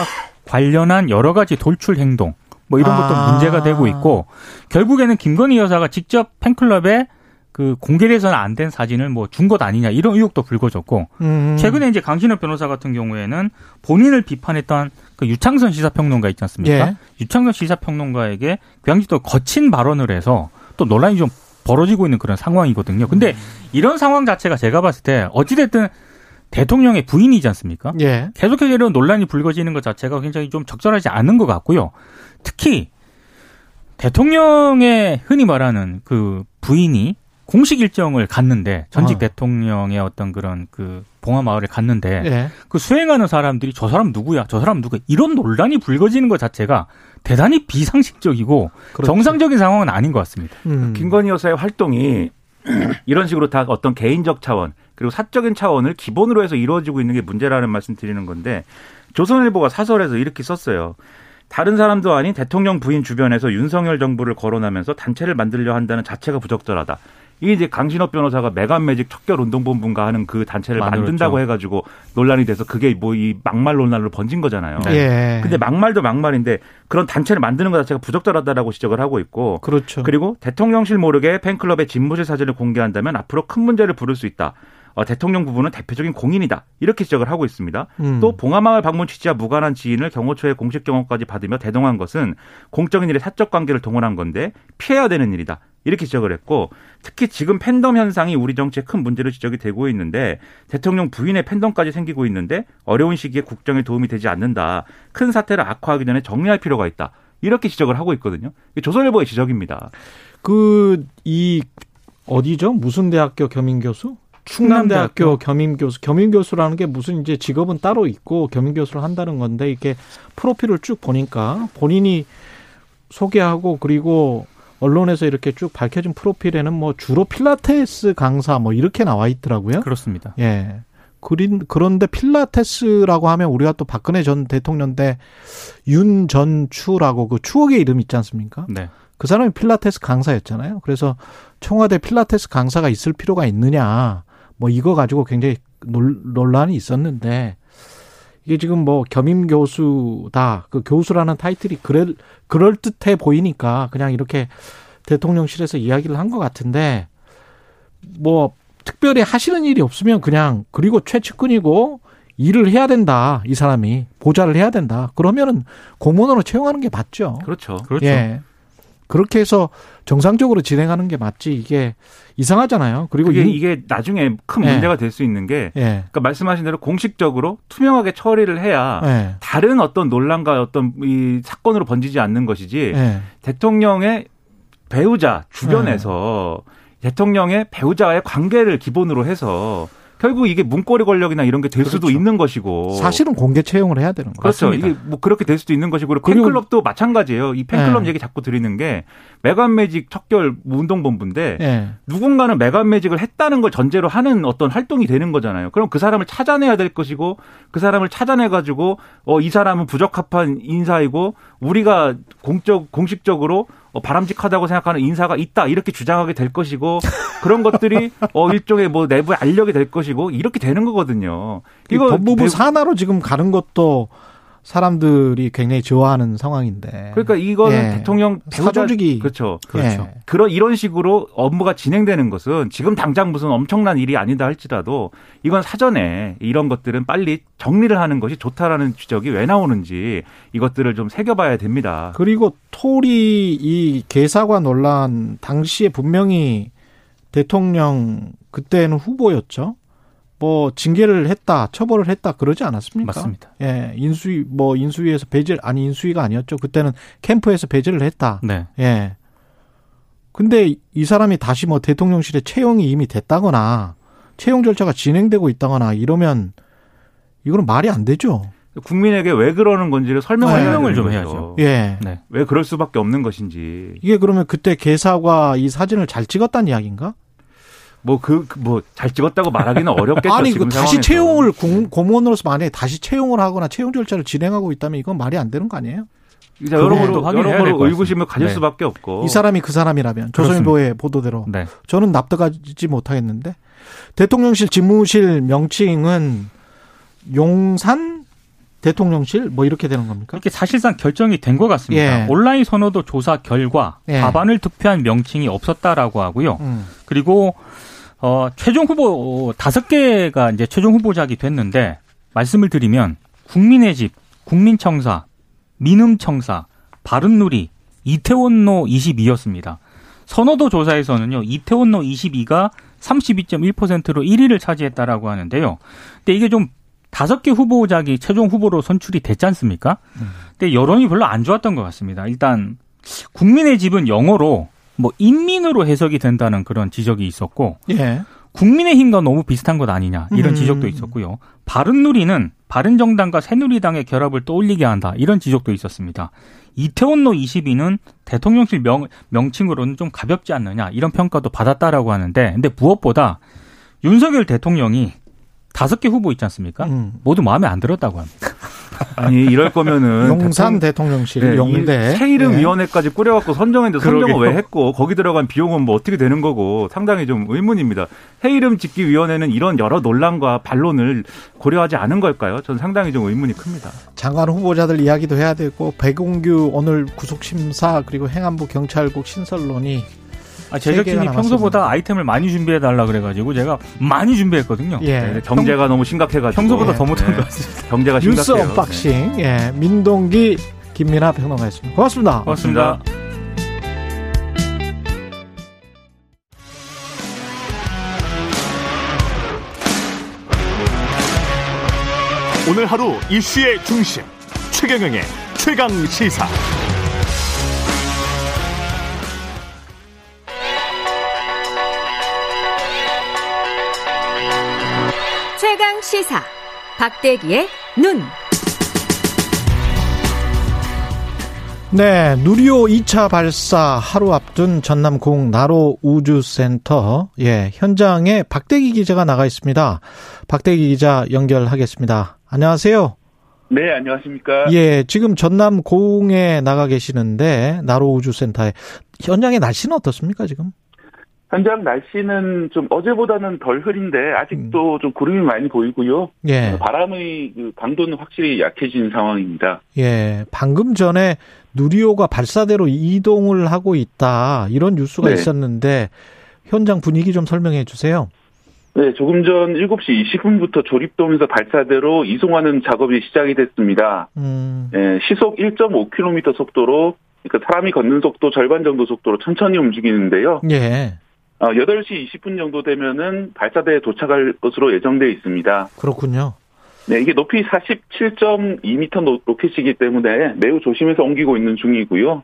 관련한 여러 가지 돌출 행동 뭐 이런 것도 아. 문제가 되고 있고 결국에는 김건희 여사가 직접 팬클럽에 그 공개돼서는 안 된 사진을 뭐 준 것 아니냐 이런 의혹도 불거졌고 음. 최근에 이제 강신업 변호사 같은 경우에는 본인을 비판했던 그 유창선 시사평론가 있지 않습니까? 예. 유창선 시사평론가에게 굉장히 또 거친 발언을 해서 또 논란이 좀 벌어지고 있는 그런 상황이거든요. 근데 이런 상황 자체가 제가 봤을 때 어찌됐든 대통령의 부인이지 않습니까? 예. 계속해서 이런 논란이 불거지는 것 자체가 굉장히 좀 적절하지 않은 것 같고요. 특히 대통령의 흔히 말하는 그 부인이 공식 일정을 갔는데 전직 어. 대통령의 어떤 그런 그 봉화 마을에 갔는데 예. 그 수행하는 사람들이 저 사람 누구야, 저 사람 누구야 이런 논란이 불거지는 것 자체가 대단히 비상식적이고 그렇죠. 정상적인 상황은 아닌 것 같습니다. 음. 김건희 여사의 활동이 <clears throat> 이런 식으로 다 어떤 개인적 차원 그리고 사적인 차원을 기본으로 해서 이루어지고 있는 게 문제라는 말씀 드리는 건데 조선일보가 사설에서 이렇게 썼어요. 다른 사람도 아닌 대통령 부인 주변에서 윤석열 정부를 거론하면서 단체를 만들려 한다는 자체가 부적절하다. 이게 이제 강신업 변호사가 메간 매직 척결 운동본부인가 하는 그 단체를 만들었죠. 만든다고 해가지고 논란이 돼서 그게 뭐 이 막말 논란으로 번진 거잖아요. 예. 근데 막말도 막말인데 그런 단체를 만드는 것 자체가 부적절하다라고 지적을 하고 있고 그렇죠. 그리고 대통령실 모르게 팬클럽의 집무실 사진을 공개한다면 앞으로 큰 문제를 부를 수 있다. 어, 대통령 부부는 대표적인 공인이다. 이렇게 지적을 하고 있습니다. 음. 또 봉화마을 방문 취지와 무관한 지인을 경호처의 공식 경호까지 받으며 대동한 것은 공적인 일에 사적 관계를 동원한 건데 피해야 되는 일이다. 이렇게 지적을 했고 특히 지금 팬덤 현상이 우리 정치에 큰 문제로 지적이 되고 있는데 대통령 부인의 팬덤까지 생기고 있는데 어려운 시기에 국정에 도움이 되지 않는다. 큰 사태를 악화하기 전에 정리할 필요가 있다. 이렇게 지적을 하고 있거든요. 조선일보의 지적입니다. 그 이 어디죠? 무슨 대학교 겸임 교수? 충남대학교 겸임 교수. 겸임 교수라는 게 무슨 이제 직업은 따로 있고 겸임 교수를 한다는 건데 이게 프로필을 쭉 보니까 본인이 소개하고 그리고 언론에서 이렇게 쭉 밝혀진 프로필에는 뭐 주로 필라테스 강사 뭐 이렇게 나와 있더라고요. 그렇습니다. 예. 그린, 그런데 필라테스라고 하면 우리가 또 박근혜 전 대통령 때 윤 전추라고 그 추억의 이름 있지 않습니까? 네. 그 사람이 필라테스 강사였잖아요. 그래서 청와대 필라테스 강사가 있을 필요가 있느냐. 뭐 이거 가지고 굉장히 논, 논란이 있었는데 이게 지금 뭐 겸임 교수다. 그 교수라는 타이틀이 그럴 그럴 듯해 보이니까 그냥 이렇게 대통령실에서 이야기를 한 것 같은데 뭐 특별히 하시는 일이 없으면 그냥 그리고 최측근이고 일을 해야 된다. 이 사람이 보좌를 해야 된다. 그러면은 공무원으로 채용하는 게 맞죠. 그렇죠. 그렇죠. 예. 그렇게 해서 정상적으로 진행하는 게 맞지. 이게 이상하잖아요. 그리고 그게 이- 이게 나중에 큰 예. 문제가 될수 있는 게 예. 그러니까 말씀하신 대로 공식적으로 투명하게 처리를 해야 예. 다른 어떤 논란과 어떤 이 사건으로 번지지 않는 것이지 예. 대통령의 배우자 주변에서 네. 대통령의 배우자와의 관계를 기본으로 해서 결국 이게 문고리 권력이나 이런 게될 수도 그렇죠. 있는 것이고 사실은 공개 채용을 해야 되는 거예요. 그렇죠. 맞습니다. 이게 뭐 그렇게 될 수도 있는 것이고 팬클럽도 마찬가지예요. 이 팬클럽 네. 얘기 자꾸 드리는 게 메간 매직 척결 운동본부인데 예. 누군가는 메간 매직을 했다는 걸 전제로 하는 어떤 활동이 되는 거잖아요. 그럼 그 사람을 찾아내야 될 것이고 그 사람을 찾아내 가지고 어 이 사람은 부적합한 인사이고 우리가 공적 공식적으로 어, 바람직하다고 생각하는 인사가 있다 이렇게 주장하게 될 것이고 그런 것들이 <laughs> 어 일종의 뭐 내부에 알려게 될 것이고 이렇게 되는 거거든요. 이 법무부 배- 산하로 지금 가는 것도 사람들이 굉장히 좋아하는 상황인데. 그러니까 이거는 예. 대통령 사조직이 그렇죠. 그렇죠. 그런 이런 식으로 업무가 진행되는 것은 지금 당장 무슨 엄청난 일이 아니다 할지라도 이건 사전에 이런 것들은 빨리 정리를 하는 것이 좋다라는 지적이 왜 나오는지 이것들을 좀 새겨봐야 됩니다. 그리고 토리 이 개사과 논란 당시에 분명히 대통령 그때는 후보였죠. 뭐 징계를 했다, 처벌을 했다 그러지 않았습니까? 맞습니다. 예, 인수위 뭐 인수위에서 배제 아니 인수위가 아니었죠. 그때는 캠프에서 배제를 했다. 네. 예. 근데 이 사람이 다시 뭐 대통령실에 채용이 이미 됐다거나 채용 절차가 진행되고 있다거나 이러면 이거는 말이 안 되죠. 국민에게 왜 그러는 건지를 설명을 해야 설명을 좀 거죠. 해야죠. 예. 네. 왜 그럴 수밖에 없는 것인지. 이게 그러면 그때 개사과 이 사진을 잘 찍었다는 이야기인가? 뭐 그 뭐 잘 찍었다고 말하기는 어렵겠죠. <laughs> 아니, 그 지금 다시 상황에서. 채용을 공, 공무원으로서 만약에 다시 채용을 하거나 채용 절차를 진행하고 있다면 이건 말이 안 되는 거 아니에요? 이제 그거도 여러모로 여러모로. 의구심을 가질 네. 수밖에 없고. 이 사람이 그 사람이라면 조선일보의 보도대로 네. 저는 납득하지 못하겠는데 대통령실 집무실 명칭은 용산 대통령실 뭐 이렇게 되는 겁니까? 그렇게 사실상 결정이 된 것 같습니다. 예. 온라인 선호도 조사 결과 예. 과반을 득표한 명칭이 없었다라고 하고요. 음. 그리고 어 최종 후보 다섯 개가 이제 최종 후보작이 됐는데 말씀을 드리면 국민의 집, 국민청사, 민음청사, 바른누리, 이태원로 22였습니다. 선호도 조사에서는요, 이태원로 22가 32.1%로 1위를 차지했다라고 하는데요. 근데 이게 좀 다섯 개 후보작이 최종 후보로 선출이 됐지 않습니까? 근데 여론이 별로 안 좋았던 것 같습니다. 일단 국민의 집은 영어로 뭐 인민으로 해석이 된다는 그런 지적이 있었고 예. 국민의힘과 너무 비슷한 것 아니냐 이런 음. 지적도 있었고요. 바른누리는 바른정당과 새누리당의 결합을 떠올리게 한다 이런 지적도 있었습니다. 이태원로 22는 대통령실 명, 명칭으로는 좀 가볍지 않느냐 이런 평가도 받았다라고 하는데 근데 무엇보다 윤석열 대통령이 다섯 개 후보 있지 않습니까? 음. 모두 마음에 안 들었다고 합니다. 아니 이럴 거면은 용산 그 대통령- 대통령 실 네, 용대 이새 이름 예. 위원회까지 꾸려갖고 선정했는데 선정을. 왜 했고 거기 들어간 비용은 뭐 어떻게 되는 거고 상당히 좀 의문입니다. 새 이름 짓기 위원회는 이런 여러 논란과 반론을 고려하지 않은 걸까요? 저는 상당히 좀 의문이 큽니다. 장관 후보자들 이야기도 해야 되고 백운규 오늘 구속 심사 그리고 행안부 경찰국 신설론이 아, 제작진이. 평소보다 아이템을 많이 준비해 달라 그래가지고 제가 많이 준비했거든요. 예. 네, 경제가 너무 심각해가지고 평소보다 더 못한 네, 것 같습니다. 경제가 뉴스 심각해요. 언박싱 예 민동기 김민하 평론가였습니다. 고맙습니다. 고맙습니다. 오늘 하루 이슈의 중심 최경영의 최강 시사. 시사 박대기의 눈. 네, 누리호 2차 발사 하루 앞둔 전남 공 나로 우주센터 예 현장에 박대기 기자가 나가 있습니다. 박대기 기자 연결하겠습니다. 안녕하세요. 네, 안녕하십니까. 예, 지금 전남 공에 나가 계시는데 나로 우주센터에 현장의 날씨는 어떻습니까 지금? 현장 날씨는 좀 어제보다는 덜 흐린데 아직도 좀 구름이 많이 보이고요. 예. 바람의 그 강도는 확실히 약해진 상황입니다. 예. 방금 전에 누리호가 발사대로 이동을 하고 있다. 이런 뉴스가 네. 있었는데 현장 분위기 좀 설명해 주세요. 네, 조금 전 7시 20분부터 조립도면서 발사대로 이송하는 작업이 시작이 됐습니다. 음. 예, 시속 1.5km 속도로 그러니까 사람이 걷는 속도 절반 정도 속도로 천천히 움직이는데요. 예. 어, 8시 20분 정도 되면은 발사대에 도착할 것으로 예정되어 있습니다. 그렇군요. 네, 이게 높이 47.2m 노- 로켓이기 때문에 매우 조심해서 옮기고 있는 중이고요.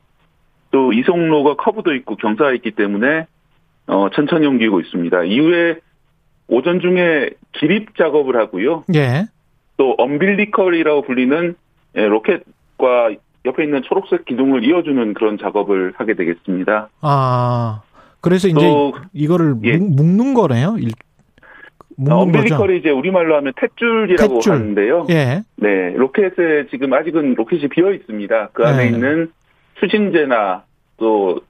또 이송로가 커브도 있고 경사가 있기 때문에 어, 천천히 옮기고 있습니다. 이후에 오전 중에 기립 작업을 하고요. 예. 또 umbilical이라고 불리는 예, 로켓과 옆에 있는 초록색 기둥을 이어주는 그런 작업을 하게 되겠습니다. 아. 그래서 이제 또 이거를 예. 묶- 묶는 거네요. 일- 묶는 거죠. umbilical이 이제 우리말로 하면 탯줄이라고 탯줄. 하는데요. 예. 네, 로켓에 지금 아직은 로켓이 비어 있습니다. 그 안에 네. 있는 추진제나 또,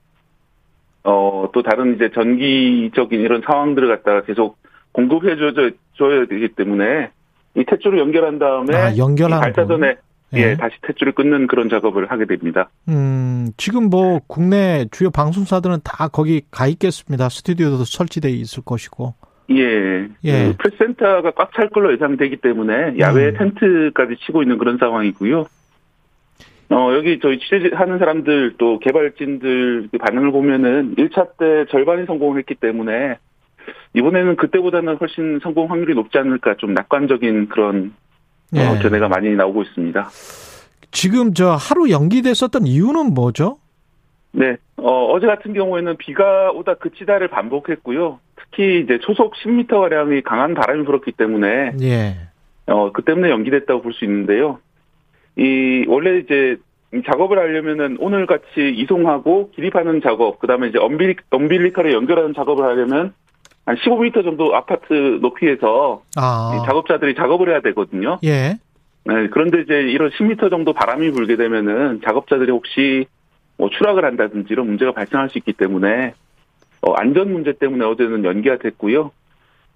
어, 또 다른 이제 전기적인 이런 상황들을 갖다가 계속 공급해 줘야 줘야 되기 때문에 이 탯줄을 연결한 다음에 아, 발사전에 거. 예, 예. 다시 탯줄을 끊는 그런 작업을 하게 됩니다. 음, 지금 뭐 국내 주요 방송사들은 다 거기 가 있겠습니다. 스튜디오도 설치돼 있을 것이고. 예. 예. 그 프레스센터가 꽉 찰 걸로 예상되기 때문에 야외 음. 텐트까지 치고 있는 그런 상황이고요. 어, 여기 저희 취재하는 사람들 또 개발진들 그 반응을 보면은 1차 때 절반이 성공했기 때문에 이번에는 그때보다는 훨씬 성공 확률이 높지 않을까 좀 낙관적인 그런 예. 어, 견해가 많이 나오고 있습니다. 지금 저 하루 연기됐었던 이유는 뭐죠? 네. 어, 어제 같은 경우에는 비가 오다 그치다를 반복했고요. 특히 이제 초속 10m가량의 강한 바람이 불었기 때문에 예. 어, 그 때문에 연기됐다고 볼 수 있는데요. 이, 원래 이제 이 작업을 하려면은 오늘 같이 이송하고 기립하는 작업, 그 다음에 이제 엄빌리, 엄빌리컬에 연결하는 작업을 하려면 한 15m 정도 아파트 높이에서 아. 이 작업자들이 작업을 해야 되거든요. 예. 네, 그런데 이제 이런 10m 정도 바람이 불게 되면은 작업자들이 혹시 뭐 추락을 한다든지 이런 문제가 발생할 수 있기 때문에 어, 안전 문제 때문에 어제는 연기가 됐고요.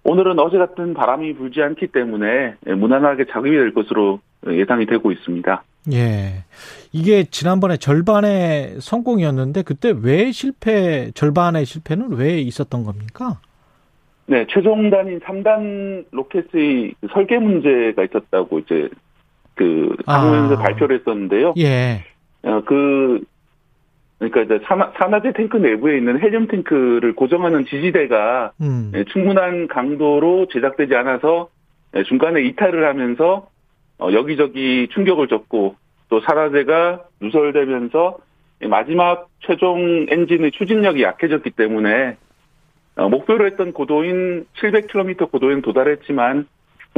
오늘은 어제 같은 바람이 불지 않기 때문에 예, 무난하게 작업이 될 것으로 예상이 되고 있습니다. 예. 이게 지난번에 절반의 성공이었는데 그때 왜 실패, 절반의 실패는 왜 있었던 겁니까? 네, 최종 단인 3단 로켓의 그 설계 문제가 있었다고 이제 그 상무에서 아. 발표를 했었는데요. 예. 어, 그, 그러니까 이제 산화, 산화제 탱크 내부에 있는 헬륨 탱크를 고정하는 지지대가 음. 예, 충분한 강도로 제작되지 않아서 예, 중간에 이탈을 하면서 어, 여기저기 충격을 줬고 또 산화제가 누설되면서 예, 마지막 최종 엔진의 추진력이 약해졌기 때문에 어, 목표로 했던 고도인 700km 고도에는 도달했지만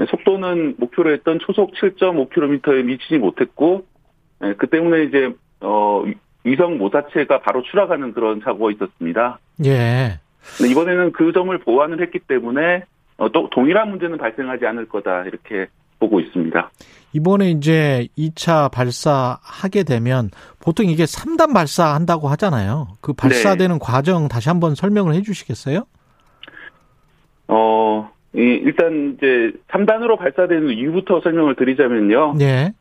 예, 속도는 목표로 했던 초속 7.5km에 미치지 못했고 예, 그 때문에 이제 어 위성 모사체가 바로 추락하는 그런 사고가 있었습니다. 예. 이번에는 그 점을 보완을 했기 때문에 어, 또 동일한 문제는 발생하지 않을 거다 이렇게 보고 있습니다. 이번에 이제 2차 발사하게 되면 보통 이게 3단 발사한다고 하잖아요. 그 발사되는 과정 다시 한번 설명을 해 주시겠어요? 어, 이, 일단 이제 3단으로 발사되는 이유부터 설명을 드리자면요. 예.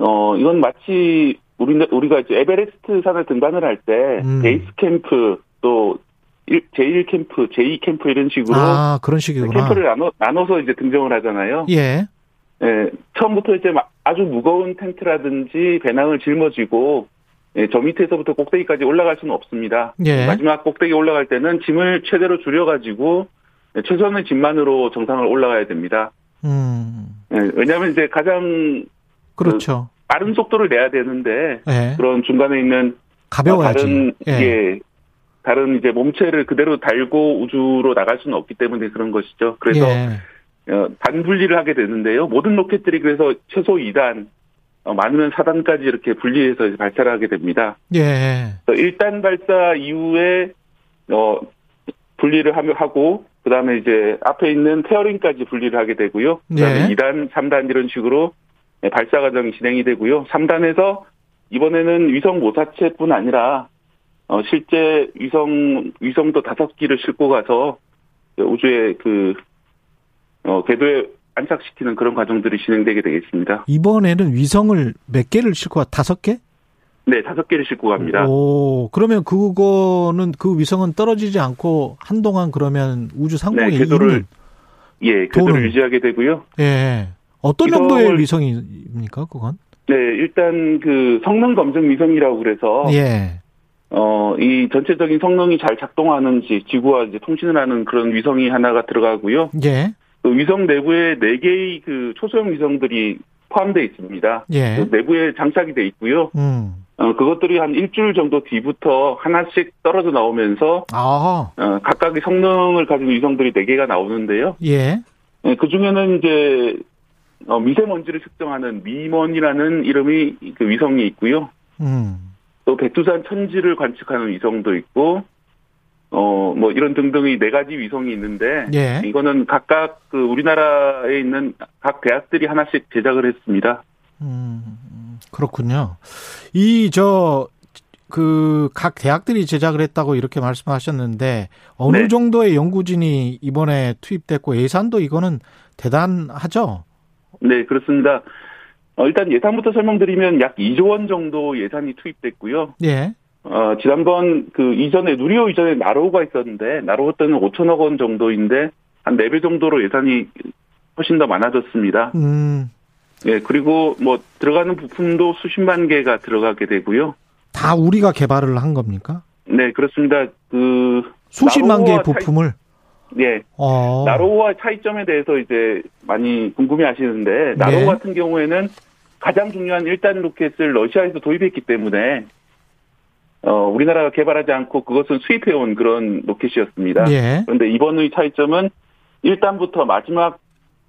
어, 이건 마치 우리, 우리가 이제 에베레스트 산을 등반을 할때 음. 베이스 캠프 또 제1 캠프, 제2 캠프 이런 식으로 아, 그런 식이구나. 캠프를 나눠, 나눠서 이제 등정을 하잖아요. 예. 예, 처음부터 이제 막 아주 무거운 텐트라든지 배낭을 짊어지고 예, 저 밑에서부터 꼭대기까지 올라갈 수는 없습니다. 예. 마지막 꼭대기 올라갈 때는 짐을 최대로 줄여가지고 예, 최소한의 짐만으로 정상을 올라가야 됩니다. 음. 예, 왜냐하면 이제 가장 그렇죠. 빠른 속도를 내야 되는데 예. 그런 중간에 있는 가벼워야지. 다른 예. 예. 다른 이제 몸체를 그대로 달고 우주로 나갈 수는 없기 때문에 그런 것이죠. 그래서 예. 어, 반분리를 하게 되는데요. 모든 로켓들이 그래서 최소 2단, 어, 많으면 4단까지 이렇게 분리해서 발사를 하게 됩니다. 예. 1단 발사 이후에 어, 분리를 하고 그다음에 이제 앞에 있는 페어링까지 분리를 하게 되고요. 그다음에 예. 2단, 3단 이런 식으로 네, 발사 과정이 진행이 되고요. 3단에서 이번에는 위성 모사체뿐 아니라 어, 실제 위성 위성도 다섯 기를 싣고 가서 우주에 그 어, 궤도에 안착시키는 그런 과정들이 진행되게 되겠습니다. 이번에는 위성을 몇 개를 싣고 가? 다섯 개? 네, 다섯 개를 싣고 갑니다. 오, 그러면 그거는 그 위성은 떨어지지 않고 한동안 그러면 우주 상공에 네, 궤도를 예, 궤도를 도는. 유지하게 되고요. 예. 어떤 위성을- 정도의 위성입니까, 그건? 네, 일단 그 성능 검증 위성이라고 그래서 예. 어, 이 전체적인 성능이 잘 작동하는지 지구와 이제 통신을 하는 그런 위성이 하나가 들어가고요. 예. 그 위성 내부에 네 개의 그 초소형 위성들이 포함되어 있습니다. 예. 그 내부에 장착이 돼 있고요. 음. 어, 그것들이 한 일주일 정도 뒤부터 하나씩 떨어져 나오면서 아, 어, 각각의 성능을 가진 위성들이 네 개가 나오는데요. 예. 그 중에는 이제 어, 미세먼지를 측정하는 미먼이라는 이름의 그 위성이 있고요. 음. 또 백두산 천지를 관측하는 위성도 있고, 어, 뭐 이런 등등의 네 가지 위성이 있는데, 예. 이거는 각각 그 우리나라에 있는 각 대학들이 하나씩 제작을 했습니다. 음, 그렇군요. 이, 저, 그, 각 대학들이 제작을 했다고 이렇게 말씀하셨는데, 어느 네. 정도의 연구진이 이번에 투입됐고, 예산도 이거는 대단하죠? 네, 그렇습니다. 어, 일단 예산부터 설명드리면 약 2조 원 정도 예산이 투입됐고요. 예. 어, 지난번 그 이전에 누리호 이전에 나로우가 있었는데 나로우 때는 5천억 원 정도인데 한 4배 정도로 예산이 훨씬 더 많아졌습니다. 음, 예, 그리고 뭐 들어가는 부품도 수십만 개가 들어가게 되고요. 다 우리가 개발을 한 겁니까? 네, 그렇습니다. 그 수십만 개의 나로우와 차이- 부품을? 예. 어. 나로우와 차이점에 대해서 이제 많이 궁금해 하시는데 나로우 네. 같은 경우에는 가장 중요한 1단 로켓을 러시아에서 도입했기 때문에 어, 우리나라가 개발하지 않고 그것은 수입해온 그런 로켓이었습니다. 예. 그런데 이번의 차이점은 1단부터 마지막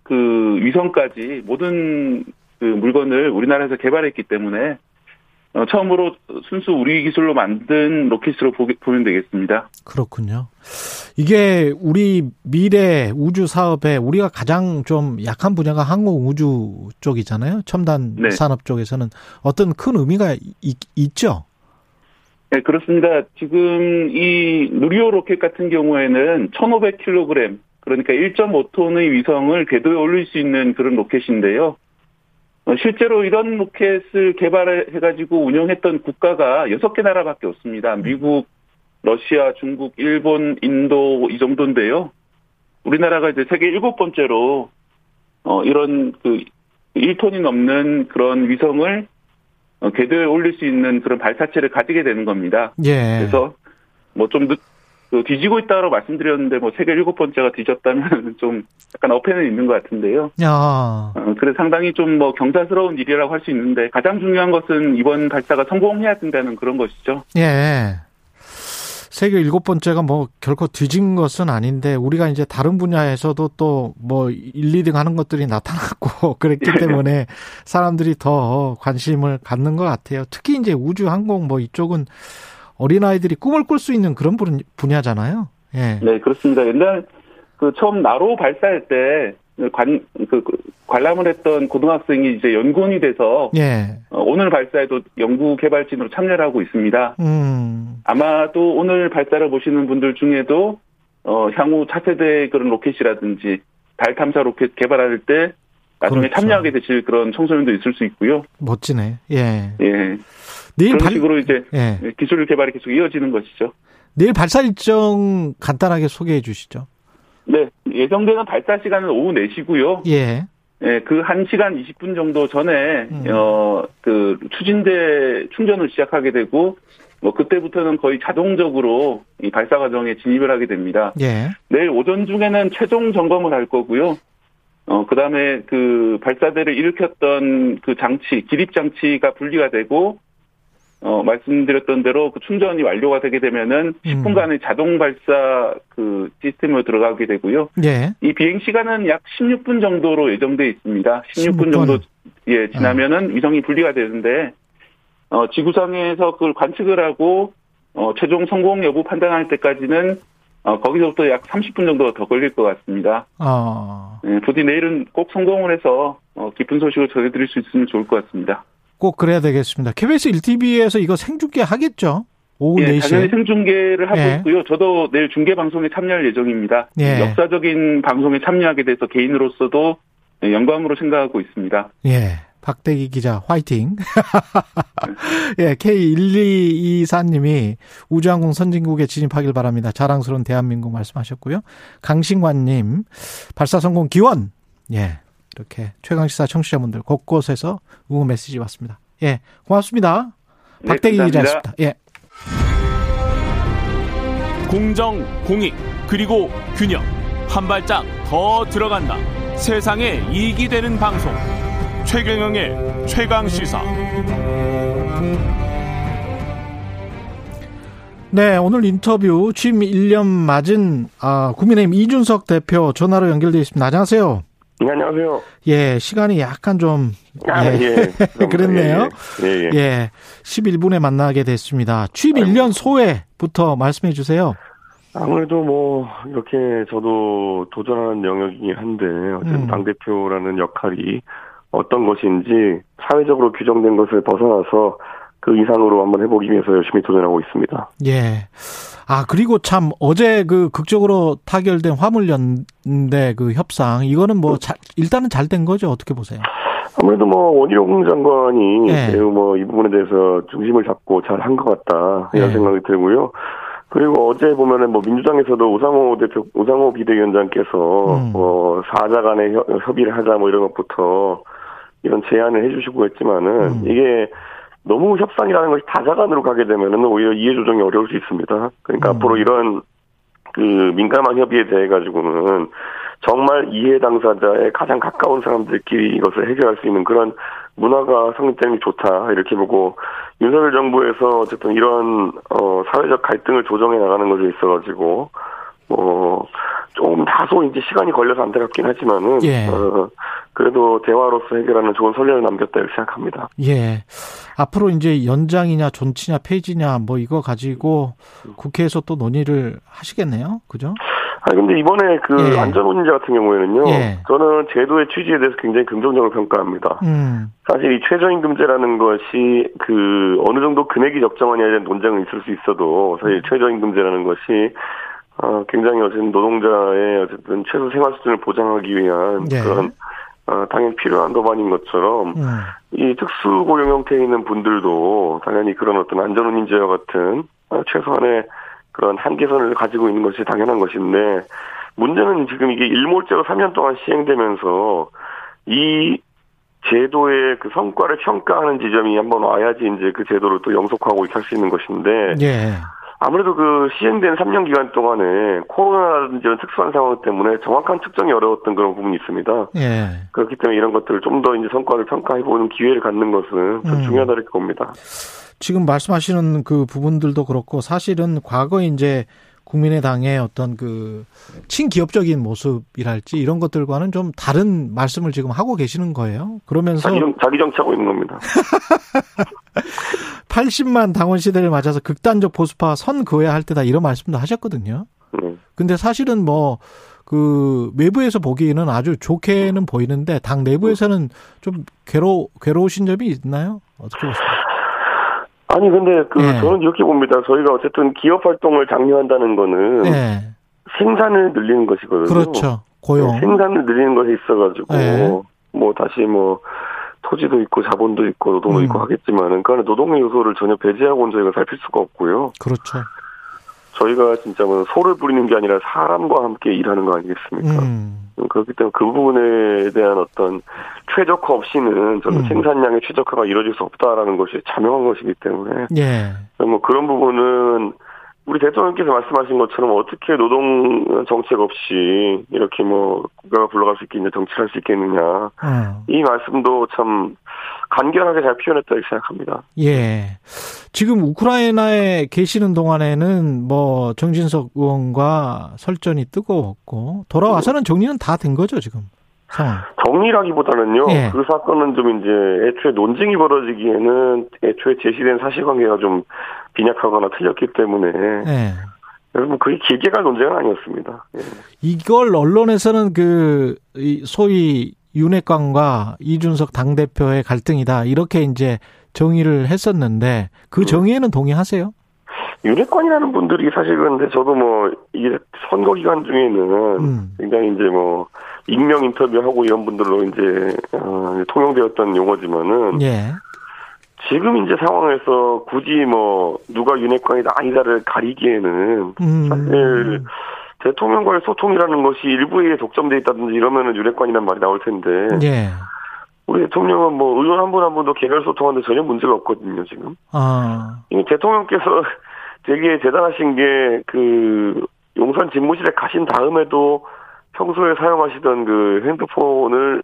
그 위성까지 모든 그 물건을 우리나라에서 개발했기 때문에 어, 처음으로 순수 우리 기술로 만든 로켓으로 보게, 보면 되겠습니다. 그렇군요. 이게 우리 미래 우주 사업에 우리가 가장 좀 약한 분야가 항공 우주 쪽이잖아요. 첨단 네. 산업 쪽에서는 어떤 큰 의미가 있, 있죠. 네, 그렇습니다. 지금 이 누리호 로켓 같은 경우에는 1,500kg, 그러니까 1.5톤의 위성을 궤도에 올릴 수 있는 그런 로켓인데요. 어, 실제로 이런 로켓을 개발해가지고 운영했던 국가가 6개 나라밖에 없습니다. 미국, 러시아, 중국, 일본, 인도 이 정도인데요. 우리나라가 이제 세계 일곱 번째로 어, 이런 그 1톤이 넘는 그런 위성을 어, 궤도에 올릴 수 있는 그런 발사체를 가지게 되는 겁니다. 예. 그래서 뭐좀 뒤지고 있다고 말씀드렸는데 뭐 세계 일곱 번째가 뒤졌다면 <laughs> 좀 약간 어폐는 있는 것 같은데요. 야. 어, 그래 상당히 좀 뭐 경사스러운 일이라고 할 수 있는데 가장 중요한 것은 이번 발사가 성공해야 된다는 그런 것이죠. 예. 세계 일곱 번째가 뭐 결코 뒤진 것은 아닌데 우리가 이제 다른 분야에서도 또뭐 1, 2등 하는 것들이 나타났고 <laughs> 그랬기 예. 때문에 사람들이 더 관심을 갖는 것 같아요. 특히 이제 우주 항공 뭐 이쪽은 어린아이들이 꿈을 꿀 수 있는 그런 분- 분야잖아요. 예. 네, 그렇습니다. 옛날 그 처음 나로 발사할 때 관, 그, 그 관람을 했던 고등학생이 이제 연구원이 돼서 예. 어, 오늘 발사에도 연구 개발진으로 참여를 하고 있습니다. 음. 아마도 오늘 발사를 보시는 분들 중에도 어, 향후 차세대 그런 로켓이라든지 달 탐사 로켓 개발할 때 나중에 그렇죠. 참여하게 되실 그런 청소년도 있을 수 있고요. 멋지네. 예. 예. 내일 그런 발 식으로 이제 예. 기술 개발이 계속 이어지는 것이죠. 내일 발사 일정 간단하게 소개해 주시죠. 네. 예정되는 발사 시간은 오후 4시고요. 예. 예, 그 1시간 20분 정도 전에, 음. 어, 그, 추진대 충전을 시작하게 되고, 뭐, 그때부터는 거의 자동적으로 이 발사 과정에 진입을 하게 됩니다. 예. 내일 오전 중에는 최종 점검을 할 거고요. 어, 그 다음에 그 발사대를 일으켰던 그 장치, 기립 장치가 분리가 되고, 어, 말씀드렸던 대로 그 충전이 완료가 되게 되면은 음. 10분간의 자동 발사 그 시스템으로 들어가게 되고요. 예. 이 비행 시간은 약 16분 정도로 예정돼 있습니다. 16분, 16분. 정도 예 지나면은 위성이 분리가 되는데 어, 지구상에서 그걸 관측을 하고 어, 최종 성공 여부 판단할 때까지는 어, 거기서부터 약 30분 정도 더 걸릴 것 같습니다. 어. 예, 부디 내일은 꼭 성공을 해서 어, 기쁜 소식을 전해드릴 수 있으면 좋을 것 같습니다. 꼭 그래야 되겠습니다. KBS 1TV에서 이거 생중계 하겠죠? 오후 예, 4시에. 당연히 생중계를 하고 예. 있고요. 저도 내일 중계 방송에 참여할 예정입니다. 예. 역사적인 방송에 참여하게 돼서 개인으로서도 네, 영광으로 생각하고 있습니다. 예. 박대기 기자 화이팅. <laughs> 예, K1224님이 우주항공 선진국에 진입하길 바랍니다. 자랑스러운 대한민국 말씀하셨고요. 강신관 님 발사 성공 기원. 예, 이렇게 최강시사 청취자분들 곳곳에서 응원 메시지 왔습니다. 예, 고맙습니다. 네, 박대기. 기자였습니다. 예. 공정, 공익, 그리고 균형. 한 발짝 더 들어간다. 세상에 이익이 되는 방송. 최경영의 최강 시사. 네, 오늘 인터뷰 취임 1년 맞은 아, 국민의힘 이준석 대표 전화로 연결되어 있습니다. 안녕하세요. 네, 안녕하세요. 예, 시간이 약간 좀 아, 예. 예. <laughs> 그랬네요. 예, 예. 예. 예, 11분에 만나게 됐습니다. 취임 1년 소회부터 말씀해 주세요. 아무래도 뭐, 이렇게 저도 도전하는 영역이긴 한데, 어쨌든 음. 당 대표라는 역할이 어떤 것인지 사회적으로 규정된 것을 벗어나서 그 이상으로 한번 해보기 위해서 열심히 도전하고 있습니다. 예. 아, 그리고 참 어제 그 극적으로 타결된 화물연대 그 협상 이거는 뭐 자, 일단은 잘 된 거죠. 어떻게 보세요? 아무래도 뭐 원희룡 장관이 예. 매우 뭐이 부분에 대해서 중심을 잡고 잘 한 것 같다 이런 예. 생각이 들고요. 그리고 어제 보면은 뭐 민주당에서도 우상호 대표, 우상호 비대위원장께서 음. 뭐 사자 간의 협- 협의를 하자 뭐 이런 것부터 이런 제안을 해주시고 했지만은 음. 이게 너무 협상이라는 것이 다자간으로 가게 되면은 오히려 이해 조정이 어려울 수 있습니다. 그러니까 음. 앞으로 이런 그 민감한 협의에 대해 가지고는 정말 이해 당사자의 가장 가까운 사람들끼리 이것을 해결할 수 있는 그런 문화가 성립되는 게 좋다 이렇게 보고 윤석열 정부에서 어쨌든 이런 어 사회적 갈등을 조정해 나가는 것에 있어 가지고 뭐 조금 다소 이제 시간이 걸려서 안타깝긴 하지만은 예. 어 그래도 대화로서 해결하는 좋은 선례를 남겼다 이렇게 생각합니다. 예. 앞으로 이제 연장이냐 존치냐 폐지냐 뭐 이거 가지고 국회에서 또 논의를 하시겠네요. 그죠? 아 근데 이번에 그 예. 안전운임제 같은 경우에는요, 예. 저는 제도의 취지에 대해서 굉장히 긍정적으로 평가합니다. 음. 사실 이 최저임금제라는 것이 그 어느 정도 금액이 적정하냐에 대한 논쟁은 있을 수 있어도 사실 최저임금제라는 것이 어 굉장히 어쨌든 노동자의 어쨌든 최소 생활 수준을 보장하기 위한 예. 그런 어 당연히 필요한 법안인 것처럼 음. 이 특수 고용 형태에 있는 분들도 당연히 그런 어떤 안전운임제와 같은 어, 최소한의 그런 한계선을 가지고 있는 것이 당연한 것인데 문제는 지금 이게 일몰제로 3년 동안 시행되면서 이 제도의 그 성과를 평가하는 지점이 한번 와야지 이제 그 제도를 또 영속하고 이렇게 할 수 있는 것인데 예. 아무래도 그 시행된 3년 기간 동안에 코로나라든지 이런 특수한 상황 때문에 정확한 측정이 어려웠던 그런 부분이 있습니다. 예. 그렇기 때문에 이런 것들을 좀 더 이제 성과를 평가해보는 기회를 갖는 것은 좀 음. 중요하다 이렇게 봅니다. 지금 말씀하시는 그 부분들도 그렇고 사실은 과거 이제 국민의당의 어떤 그 친기업적인 모습이랄지 이런 것들과는 좀 다른 말씀을 지금 하고 계시는 거예요. 그러면서 자기, 정, 자기 정치하고 있는 겁니다. <laughs> 80만 당원 시대를 맞아서 극단적 보수파 선 그어야 할 때다 이런 말씀도 하셨거든요. 네. 근데 사실은 뭐 그 외부에서 보기에는 아주 좋게는 보이는데 당 내부에서는 좀 괴로 괴로우신 점이 있나요? 어떻게 보십니까? 아니 근데 그 예. 저는 이렇게 봅니다. 저희가 어쨌든 기업 활동을 장려한다는 거는 네, 생산을 늘리는 것이거든요. 그렇죠. 고용. 네, 생산을 늘리는 것에 있어가지고 예. 뭐 다시 뭐 토지도 있고 자본도 있고 노동도 음. 있고 하겠지만은 그 안에 노동의 요소를 전혀 배제하고는 저희가 살필 수가 없고요. 그렇죠. 저희가 진짜 뭐 소를 부리는 게 아니라 사람과 함께 일하는 거 아니겠습니까? 음. 그렇기 때문에 그 부분에 대한 어떤 최적화 없이는 저는 음. 생산량의 최적화가 이루어질 수 없다라는 것이 자명한 것이기 때문에 예. 뭐 그런 부분은 우리 대통령께서 말씀하신 것처럼 어떻게 노동 정책 없이 이렇게 뭐 국가가 불러갈 수 있겠냐 정치를 할 수 있겠느냐 어. 이 말씀도 참 간결하게 잘 표현했다 고 생각합니다. 예. 지금 우크라이나에 계시는 동안에는 뭐 정진석 의원과 설전이 뜨거웠고 돌아와서는 정리는 다 된 거죠 지금 상황. 정리라기보다는요 예. 그 사건은 좀 이제 애초에 논쟁이 벌어지기에는 애초에 제시된 사실관계가 좀 빈약하거나 틀렸기 때문에 예. 여러분 그게 길게 갈 논쟁은 아니었습니다. 예. 이걸 언론에서는 그이 소위 윤핵관과 이준석 당 대표의 갈등이다 이렇게 이제 정의를 했었는데 그 정의에는 동의하세요? 윤핵관이라는 분들이 사실 그런데 저도 뭐 이게 선거 기간 중에는 음. 굉장히 이제 뭐 익명 인터뷰하고 이런 분들로 이제 어, 통용되었던 용어지만은 예. 지금 이제 상황에서 굳이 뭐 누가 윤핵관이다 아니다를 가리기에는 음. 사실 대통령과의 소통이라는 것이 일부에 독점돼 있다든지 이러면은 윤핵관이란 말이 나올 텐데 예. 우리 대통령은 뭐 의원 한 분 한 분도 개별 소통하는데 전혀 문제가 없거든요 지금. 아. 이미 대통령께서 되게 대단하신 게 그 용산 집무실에 가신 다음에도 평소에 사용하시던 그 핸드폰을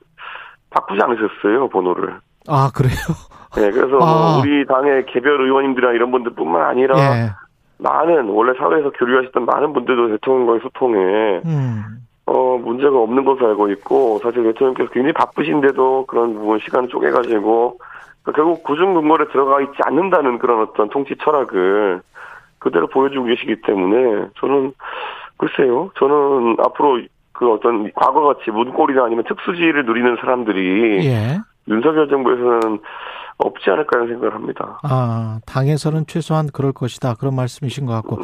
바꾸지 않으셨어요 번호를. 아, 그래요? <laughs> 네, 그래서 뭐 아. 우리 당의 개별 의원님들이나 이런 분들뿐만 아니라 예. 많은 원래 사회에서 교류하셨던 많은 분들도 대통령과의 소통에 음. 어 문제가 없는 것으로 알고 있고 사실 대통령께서 굉장히 바쁘신데도 그런 부분 시간 쪼개가지고 그러니까 결국 구중 근거에 들어가 있지 않는다는 그런 어떤 통치 철학을 그대로 보여주고 계시기 때문에 저는 글쎄요 저는 앞으로 그 어떤 과거같이 문고리나 아니면 특수지를 누리는 사람들이 예. 윤석열 정부에서는 없지 않을까 하는 생각을 합니다. 아, 당에서는 최소한 그럴 것이다. 그런 말씀이신 것 같고.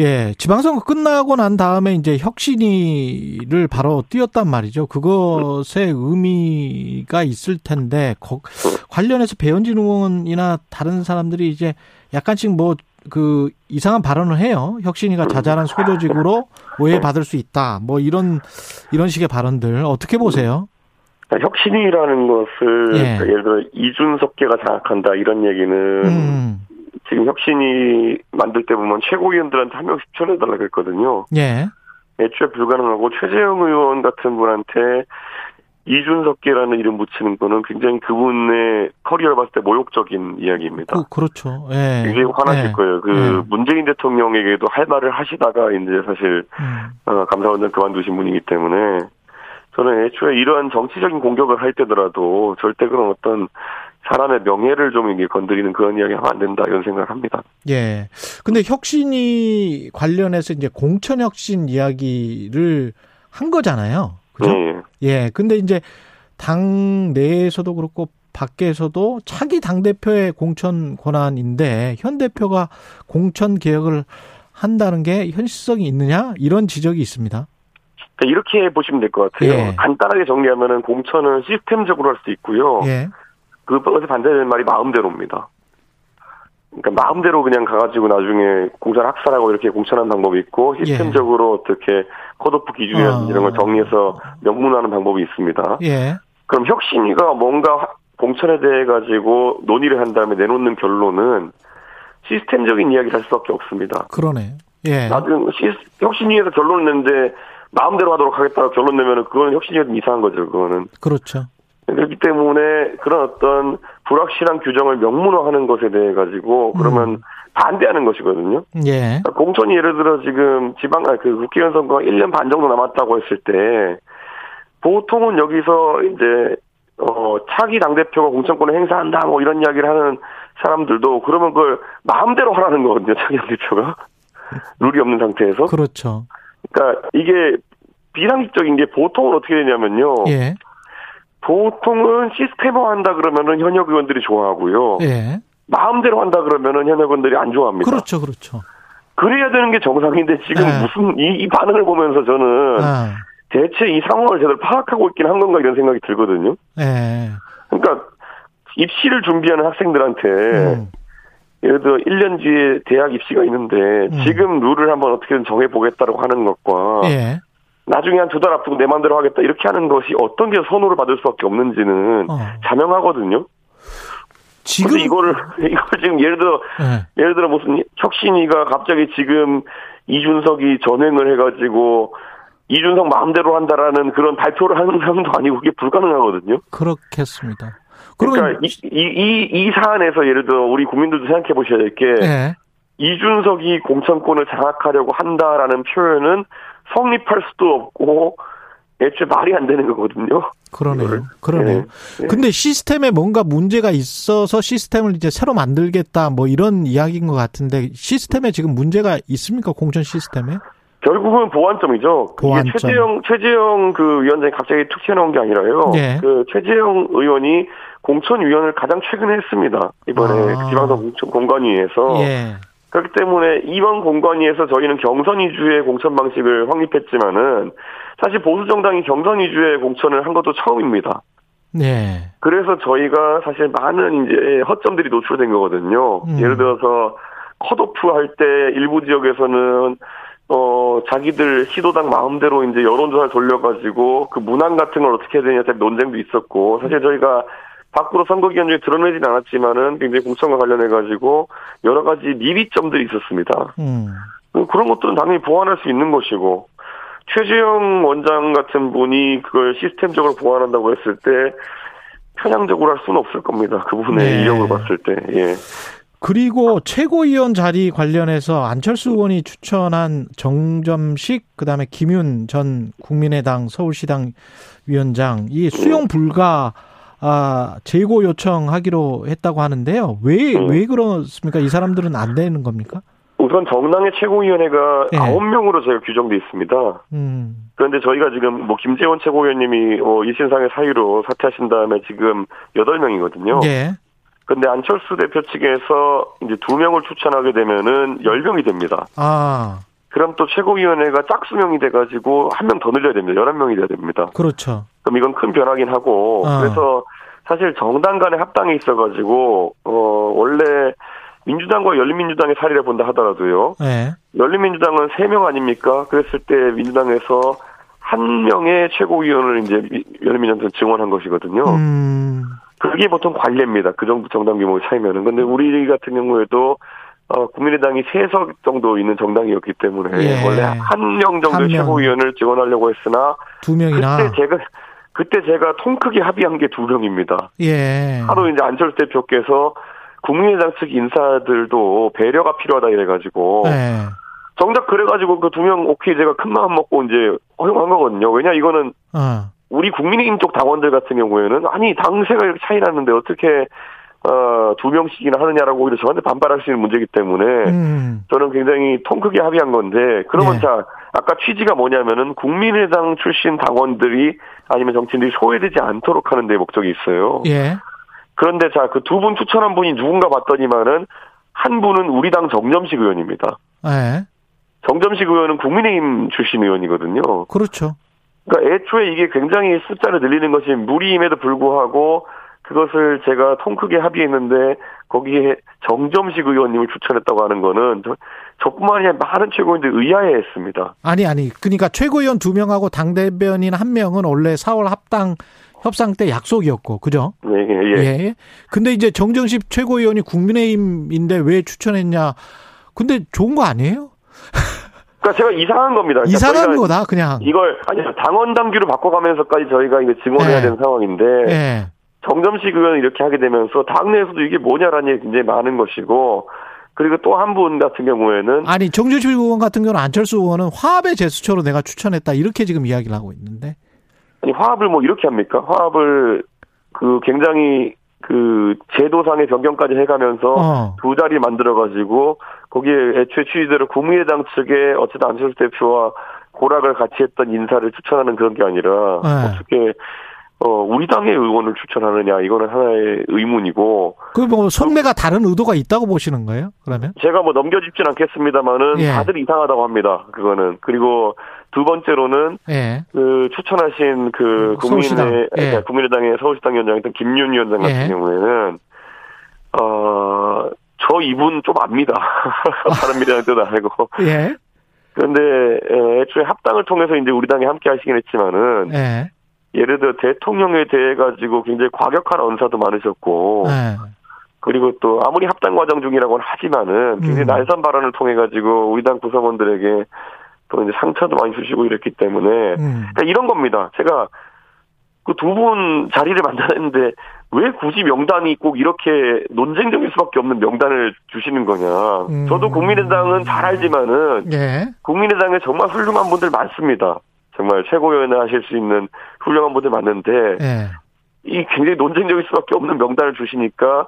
예, 예, 지방선거 끝나고 난 다음에 이제 혁신위를 바로 띄웠단 말이죠. 그것의 의미가 있을 텐데, 거- 관련해서 배현진 의원이나 다른 사람들이 이제 약간씩 뭐, 그, 이상한 발언을 해요. 혁신위가 자잘한 소조직으로 오해받을 수 있다. 뭐 이런, 이런 식의 발언들. 어떻게 보세요? 그러니까 혁신이라는 것을 예. 그러니까 예를 들어 이준석계가 장악한다 이런 얘기는 음, 지금 혁신이 만들 때 보면 최고위원들한테 한 명씩 추천해달라고 했거든요. 예. 애초에 불가능하고 최재형 의원 같은 분한테 이준석계라는 이름 붙이는 거는 굉장히 그분의 커리어를 봤을 때 모욕적인 이야기입니다. 그, 그렇죠. 예. 굉장히 화나실 예. 거예요. 그 예. 문재인 대통령에게도 할 말을 하시다가 이제 사실 음, 어, 감사원장 그만두신 분이기 때문에 저는 애초에 이러한 정치적인 공격을 할 때더라도 절대 그런 어떤 사람의 명예를 좀 이게 건드리는 그런 이야기 하면 안 된다 이런 생각을 합니다. 예. 근데 혁신이 관련해서 이제 공천 혁신 이야기를 한 거잖아요. 그죠? 예, 예. 예. 근데 이제 당 내에서도 그렇고 밖에서도 차기 당 대표의 공천 권한인데 현 대표가 공천 개혁을 한다는 게 현실성이 있느냐? 이런 지적이 있습니다. 그러니까 이렇게 보시면 될 것 같아요. 예. 간단하게 정리하면은 공천은 시스템적으로 할 수 있고요. 예. 그것에 반대되는 말이 마음대로입니다. 그러니까 마음대로 그냥 가가지고 나중에 공천 학살하고 이렇게 공천하는 방법이 있고 시스템적으로 어떻게 컷오프 기준이나 아. 이런 걸 정리해서 명문화하는 방법이 있습니다. 예. 그럼 혁신위가 뭔가 공천에 대해 가지고 논의를 한 다음에 내놓는 결론은 시스템적인 이야기를 할 수밖에 없습니다. 그러네. 예. 나중 시 혁신위에서 결론을 냈는데 마음대로 하도록 하겠다고 결론 내면은 그거는 혁신위가 좀 이상한 거죠. 그거는 그렇죠. 그렇기 때문에 그런 어떤 불확실한 규정을 명문화하는 것에 대해 가지고 그러면 음. 반대하는 것이거든요. 예. 그러니까 공천이 예를 들어 지금 지방 아, 그 국회의원 선거가 1년 반 정도 남았다고 했을 때 보통은 여기서 이제 어 차기 당 대표가 공천권을 행사한다 뭐 이런 이야기를 하는 사람들도 그러면 그걸 마음대로 하라는 거거든요. 차기 당 대표가 <laughs> 룰이 없는 상태에서. 그렇죠. 그러니까 이게 비상식적인 게 보통은 어떻게 되냐면요. 예. 보통은 시스템화 한다 그러면은 현역 의원들이 좋아하고요. 예. 마음대로 한다 그러면은 현역 의원들이 안 좋아합니다. 그렇죠. 그렇죠. 그래야 되는 게 정상인데 지금 네. 무슨 이, 이 반응을 보면서 저는 아. 대체 이 상황을 제대로 파악하고 있긴 한 건가 이런 생각이 들거든요. 예. 그러니까 입시를 준비하는 학생들한테 음. 예를 들어 1년 뒤에 대학 입시가 있는데 음. 지금 룰을 한번 어떻게든 정해 보겠다고 하는 것과 예. 나중에 한 두 달 앞두고 내 마음대로 하겠다 이렇게 하는 것이 어떤 게 선호를 받을 수밖에 없는지는 어. 자명하거든요. 지금 이거를 <laughs> 이걸 지금 예를 들어 예. 예를 들어 무슨 혁신이가 갑자기 지금 이준석이 전횡을 해가지고 이준석 마음대로 한다라는 그런 발표를 하는 상황도 아니고 그게 불가능하거든요. 그렇겠습니다. 그러니까 이, 이, 이, 이 사안에서 예를 들어 우리 국민들도 생각해 보셔야 될게 예. 이준석이 공천권을 장악하려고 한다라는 표현은 성립할 수도 없고 애초에 말이 안 되는 거거든요. 그러네요. 이거를. 그러네요. 예. 근데 시스템에 뭔가 문제가 있어서 시스템을 이제 새로 만들겠다 뭐 이런 이야기인 것 같은데 시스템에 지금 문제가 있습니까? 공천 시스템에? 결국은 보완점이죠. 보완점. 이게 최재형 최재형 그 위원장이 갑자기 툭 튀어나온 게 아니라요. 예. 그 최재형 의원이 공천위원을 가장 최근에 했습니다. 이번에 아. 지방선 공천 공관위에서. 예. 그렇기 때문에 이번 공관위에서 저희는 경선 위주의 공천 방식을 확립했지만은 사실 보수 정당이 경선 위주의 공천을 한 것도 처음입니다. 네. 그래서 저희가 사실 많은 이제 허점들이 노출된 거거든요. 음. 예를 들어서 컷오프 할 때 일부 지역에서는 어 자기들 시도당 마음대로 이제 여론조사를 돌려가지고 그 문항 같은 걸 어떻게 해야 되냐 때 논쟁도 있었고 사실 저희가 밖으로 선거 기간 중에 드러내진 않았지만은 굉장히 공천과 관련해 가지고 여러 가지 미비점들이 있었습니다. 음. 그런 것들은 당연히 보완할 수 있는 것이고 최재형 원장 같은 분이 그걸 시스템적으로 보완한다고 했을 때 편향적으로 할 수는 없을 겁니다. 그 부분의 네. 이력을 봤을 때. 예. 그리고 최고위원 자리 관련해서 안철수 의원이 추천한 정점식 그다음에 김윤 전 국민의당 서울시당 위원장 이 수용 불가 아, 재고 요청하기로 했다고 하는데요. 왜, 음. 왜 그렇습니까? 이 사람들은 안 되는 겁니까? 우선 정당의 최고위원회가 예. 아홉 명으로 저희가 규정돼 있습니다. 음, 그런데 저희가 지금 뭐 김재원 최고위원님이 어, 이신상의 사유로 사퇴하신 다음에 지금 여덟 명이거든요. 예. 근데 안철수 대표 측에서 이제 두 명을 추천하게 되면은 열 명이 됩니다. 아, 그럼 또 최고위원회가 짝수명이 돼가지고 한 명 더 늘려야 됩니다. 열한 명이 돼야 됩니다. 그렇죠. 그럼 이건 큰 변화긴 하고 어. 그래서 사실 정당 간의 합당이 있어가지고 어 원래 민주당과 열린민주당의 사례를 본다 하더라도요. 예. 열린민주당은 세 명 아닙니까? 그랬을 때 민주당에서 한 명의 최고위원을 이제 미- 열린민주당에서 증원한 것이거든요. 음, 그게 보통 관례입니다. 그 정도 정당 규모 차이면은. 근데 우리 같은 경우에도 어, 국민의당이 세 석 정도 있는 정당이었기 때문에 예. 원래 한명한 정도의 명. 최고위원을 증원하려고 했으나 두 명이나. 그때 제가 그때 제가 통 크게 합의한 게 두 명입니다. 예. 하루 이제 안철수 대표께서 국민의당 측 인사들도 배려가 필요하다 이래가지고 예. 정작 그래가지고 그 두 명 오케이 제가 큰 마음 먹고 이제 허용한 거거든요. 왜냐 이거는 어. 우리 국민의힘 쪽 당원들 같은 경우에는 아니 당세가 이렇게 차이 나는데 어떻게 어 두 명씩이나 하느냐라고 오히려 저한테 반발할 수 있는 문제이기 때문에 음, 저는 굉장히 통 크게 합의한 건데 그러면 네. 자 아까 취지가 뭐냐면은 국민의당 출신 당원들이 아니면 정치인들이 소외되지 않도록 하는 데 목적이 있어요. 예. 그런데 자 그 두 분 추천한 분이 누군가 봤더니만은 한 분은 우리 당 정점식 의원입니다. 예. 정점식 의원은 국민의힘 출신 의원이거든요. 그렇죠. 그러니까 애초에 이게 굉장히 숫자를 늘리는 것이 무리임에도 불구하고 그것을 제가 통 크게 합의했는데 거기에 정점식 의원님을 추천했다고 하는 거는 저, 저뿐만 아니라 많은 최고인들 의아해했습니다. 아니 아니 그러니까 최고위원 두 명하고 당 대변인 한 명은 원래 4월 합당 협상 때 약속이었고 그죠? 네, 예, 예. 근데 이제 정정식 최고위원이 국민의힘인데 왜 추천했냐? 근데 좋은 거 아니에요? 그러니까 제가 이상한 겁니다. 그러니까 이상한 거다 그냥. 이걸 아니 당원 당규를 바꿔가면서까지 저희가 이거 증언해야 네. 되는 상황인데 예. 정점식 의원이 이렇게 하게 되면서 당내에서도 이게 뭐냐라는 얘기 굉장히 많은 것이고 그리고 또 한 분 같은 경우에는 아니 정준실 의원 같은 경우는 안철수 의원은 화합의 제스처로 내가 추천했다 이렇게 지금 이야기를 하고 있는데. 아니 화합을 뭐 이렇게 합니까? 화합을 그 굉장히 그 제도상의 변경까지 해가면서 어. 두 자리 만들어가지고 거기에 애초에 취지대로 국민의당 측에 어쨌든 안철수 대표와 고락을 같이 했던 인사를 추천하는 그런 게 아니라 네. 어떻게 어 우리 당의 의원을 추천하느냐 이거는 하나의 의문이고 그뭐 속내가 다른 의도가 있다고 보시는 거예요? 그러면? 제가 뭐 넘겨짚진 않겠습니다만은 예. 다들 이상하다고 합니다. 그거는 그리고 두 번째로는 예. 그 추천하신 그. 국민의 예. 그러니까 국민의당의 서울시 당 위원장이었던 김윤 위원장 같은 예. 경우에는 어 저 이분 좀 압니다. <laughs> 다른 미래한테도 알고 예. 그런데 에, 애초에 합당을 통해서 이제 우리 당에 함께 하시긴 했지만은 예. 예를 들어 대통령에 대해 가지고 굉장히 과격한 언사도 많으셨고 예. 그리고 또 아무리 합당 과정 중이라고는 하지만은 굉장히 음. 날선 발언을 통해 가지고 우리 당 구성원들에게 또 이제 상처도 많이 주시고 이랬기 때문에 음. 그러니까 이런 겁니다. 제가 그 두 분 자리를 <laughs> 만들었는데 왜 굳이 명단이 꼭 이렇게 논쟁적일 수밖에 없는 명단을 주시는 거냐. 음. 저도 국민의당은 잘 알지만은 예. 국민의당에 정말 훌륭한 분들 많습니다. 정말 최고위원을 하실 수 있는 훌륭한 분들 많은데 예. 이 굉장히 논쟁적일 수밖에 없는 명단을 주시니까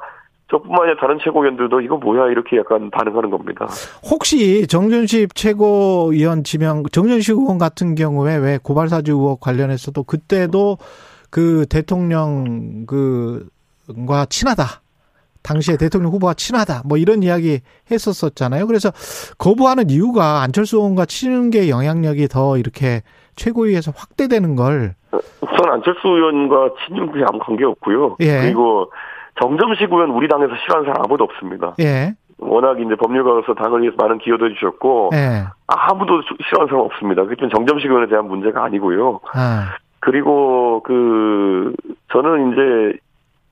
저뿐만 아니라 다른 최고위원들도 이거 뭐야 이렇게 약간 반응하는 겁니다. 혹시 정준식 최고위원 지명, 정준식 의원 같은 경우에 왜 고발사주 의혹 관련해서도 그때도 그 대통령 그과 친하다. 당시에 대통령 후보와 친하다 뭐 이런 이야기 했었었잖아요. 그래서 거부하는 이유가 안철수 의원과 치는 게 영향력이 더 이렇게 최고위에서 확대되는 걸 우선 안철수 의원과 친윤이 아무 관계 없고요. 예. 그리고 정점식 의원 우리 당에서 싫어하는 사람 아무도 없습니다. 예. 워낙 이제 법률가로서 당을 위해서 많은 기여도 해주셨고 예. 아무도 싫어하는 사람 없습니다. 그게 정점식 의원에 대한 문제가 아니고요. 아. 그리고 그 저는 이제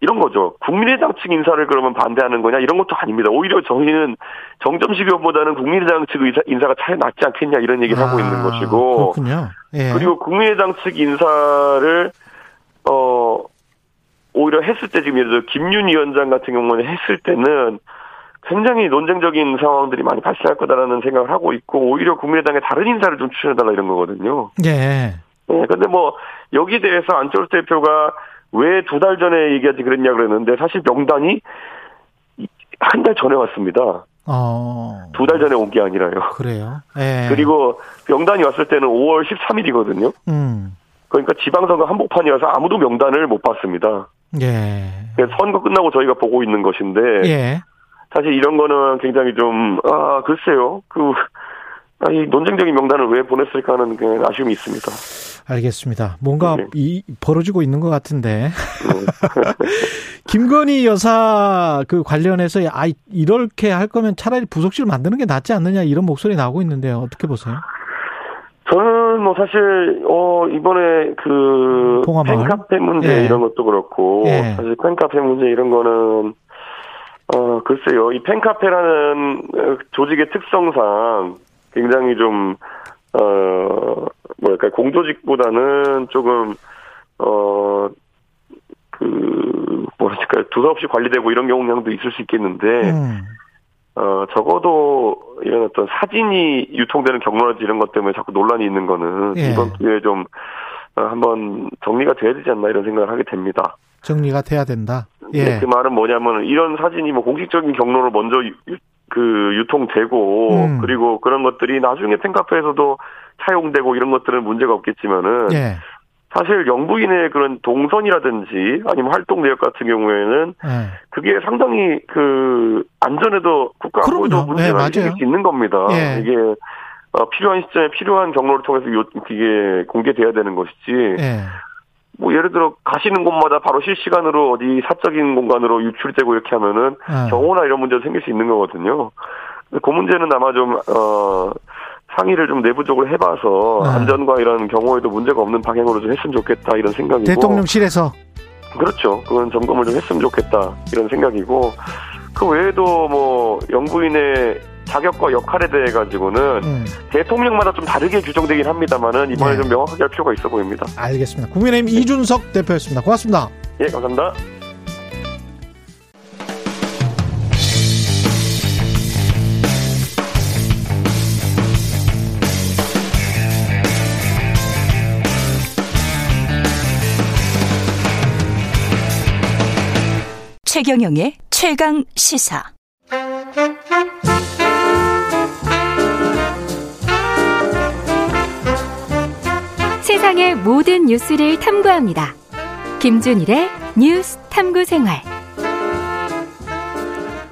이런 거죠. 국민의당 측 인사를 그러면 반대하는 거냐 이런 것도 아닙니다. 오히려 저희는 정점식 의원보다는 국민의당 측 인사, 인사가 차이 낫지 않겠냐 이런 얘기를 하고 있는 아, 것이고 그렇군요. 예. 그리고 국민의당 측 인사를 어 오히려 했을 때 지금 예를 들어 김윤 위원장 같은 경우는 했을 때는 굉장히 논쟁적인 상황들이 많이 발생할 거다라는 생각을 하고 있고 오히려 국민의당에 다른 인사를 좀 추천해달라 이런 거거든요. 예. 네, 근데 뭐 여기 대해서 안철수 대표가 왜 두 달 전에 얘기하지 그랬냐 그랬는데 사실 명단이 한 달 전에 왔습니다. 어. 두 달 전에 온 게 아니라요. 그래요. <laughs> 예. 그리고 명단이 왔을 때는 5월 13일이거든요. 음. 그러니까 지방선거 한복판이어서 아무도 명단을 못 봤습니다. 예. 그래서 선거 끝나고 저희가 보고 있는 것인데 예. 사실 이런 거는 굉장히 좀 아 글쎄요 그 아니 논쟁적인 명단을 왜 보냈을까 하는 그 아쉬움이 있습니다. 알겠습니다. 뭔가 네. 이 벌어지고 있는 것 같은데. <laughs> 김건희 여사 그 관련해서 아 이렇게 할 거면 차라리 부속실 만드는 게 낫지 않느냐 이런 목소리 나오고 있는데요. 어떻게 보세요? 저는 뭐 사실 어 이번에 그 봉화마을? 팬카페 문제 예. 이런 것도 그렇고 예. 사실 팬카페 문제 이런 거는 어 글쎄요 이 팬카페라는 어, 조직의 특성상 굉장히 좀 어, 뭐랄까, 공조직보다는 조금, 어, 그, 뭐랄까, 두서없이 관리되고 이런 경향도 있을 수 있겠는데, 음. 어, 적어도 이런 어떤 사진이 유통되는 경로라든지 이런 것 때문에 자꾸 논란이 있는 거는 예. 이번 기회에 좀, 어, 한번 정리가 돼야 되지 않나 이런 생각을 하게 됩니다. 정리가 돼야 된다. 예. 네, 그 말은 뭐냐면 이런 사진이 뭐 공식적인 경로로 먼저 유, 그 유통되고 음. 그리고 그런 것들이 나중에 팬카페에서도 차용되고 이런 것들은 문제가 없겠지만은 예. 사실 영부인의 그런 동선이라든지 아니면 활동 내역 같은 경우에는 예. 그게 상당히 그 안전에도 국가 안보에도 그럼요. 네, 문제가 수 있는 겁니다. 예. 이게 어, 필요한 시점에 필요한 경로를 통해서 요, 이게 공개돼야 되는 것이지. 예. 뭐 예를 들어 가시는 곳마다 바로 실시간으로 어디 사적인 공간으로 유출되고 이렇게 하면은 아. 경호나 이런 문제도 생길 수 있는 거거든요. 그 문제는 아마 좀 어, 상의를 좀 내부적으로 해봐서 아. 안전과 이런 경호에도 문제가 없는 방향으로 좀 했으면 좋겠다 이런 생각이고 대통령실에서 그렇죠. 그건 점검을 좀 했으면 좋겠다 이런 생각이고 그 외에도 뭐 영부인의 자격과 역할에 대해 가지고는 음. 대통령마다 좀 다르게 규정되긴 합니다만은 이번에 네. 좀 명확하게 할 필요가 있어 보입니다. 알겠습니다. 국민의힘 이준석 대표였습니다. 고맙습니다. 예, 감사합니다. 최경영의 최강 시사. 세상의 모든 뉴스를 탐구합니다. 김준일의 뉴스 탐구 생활.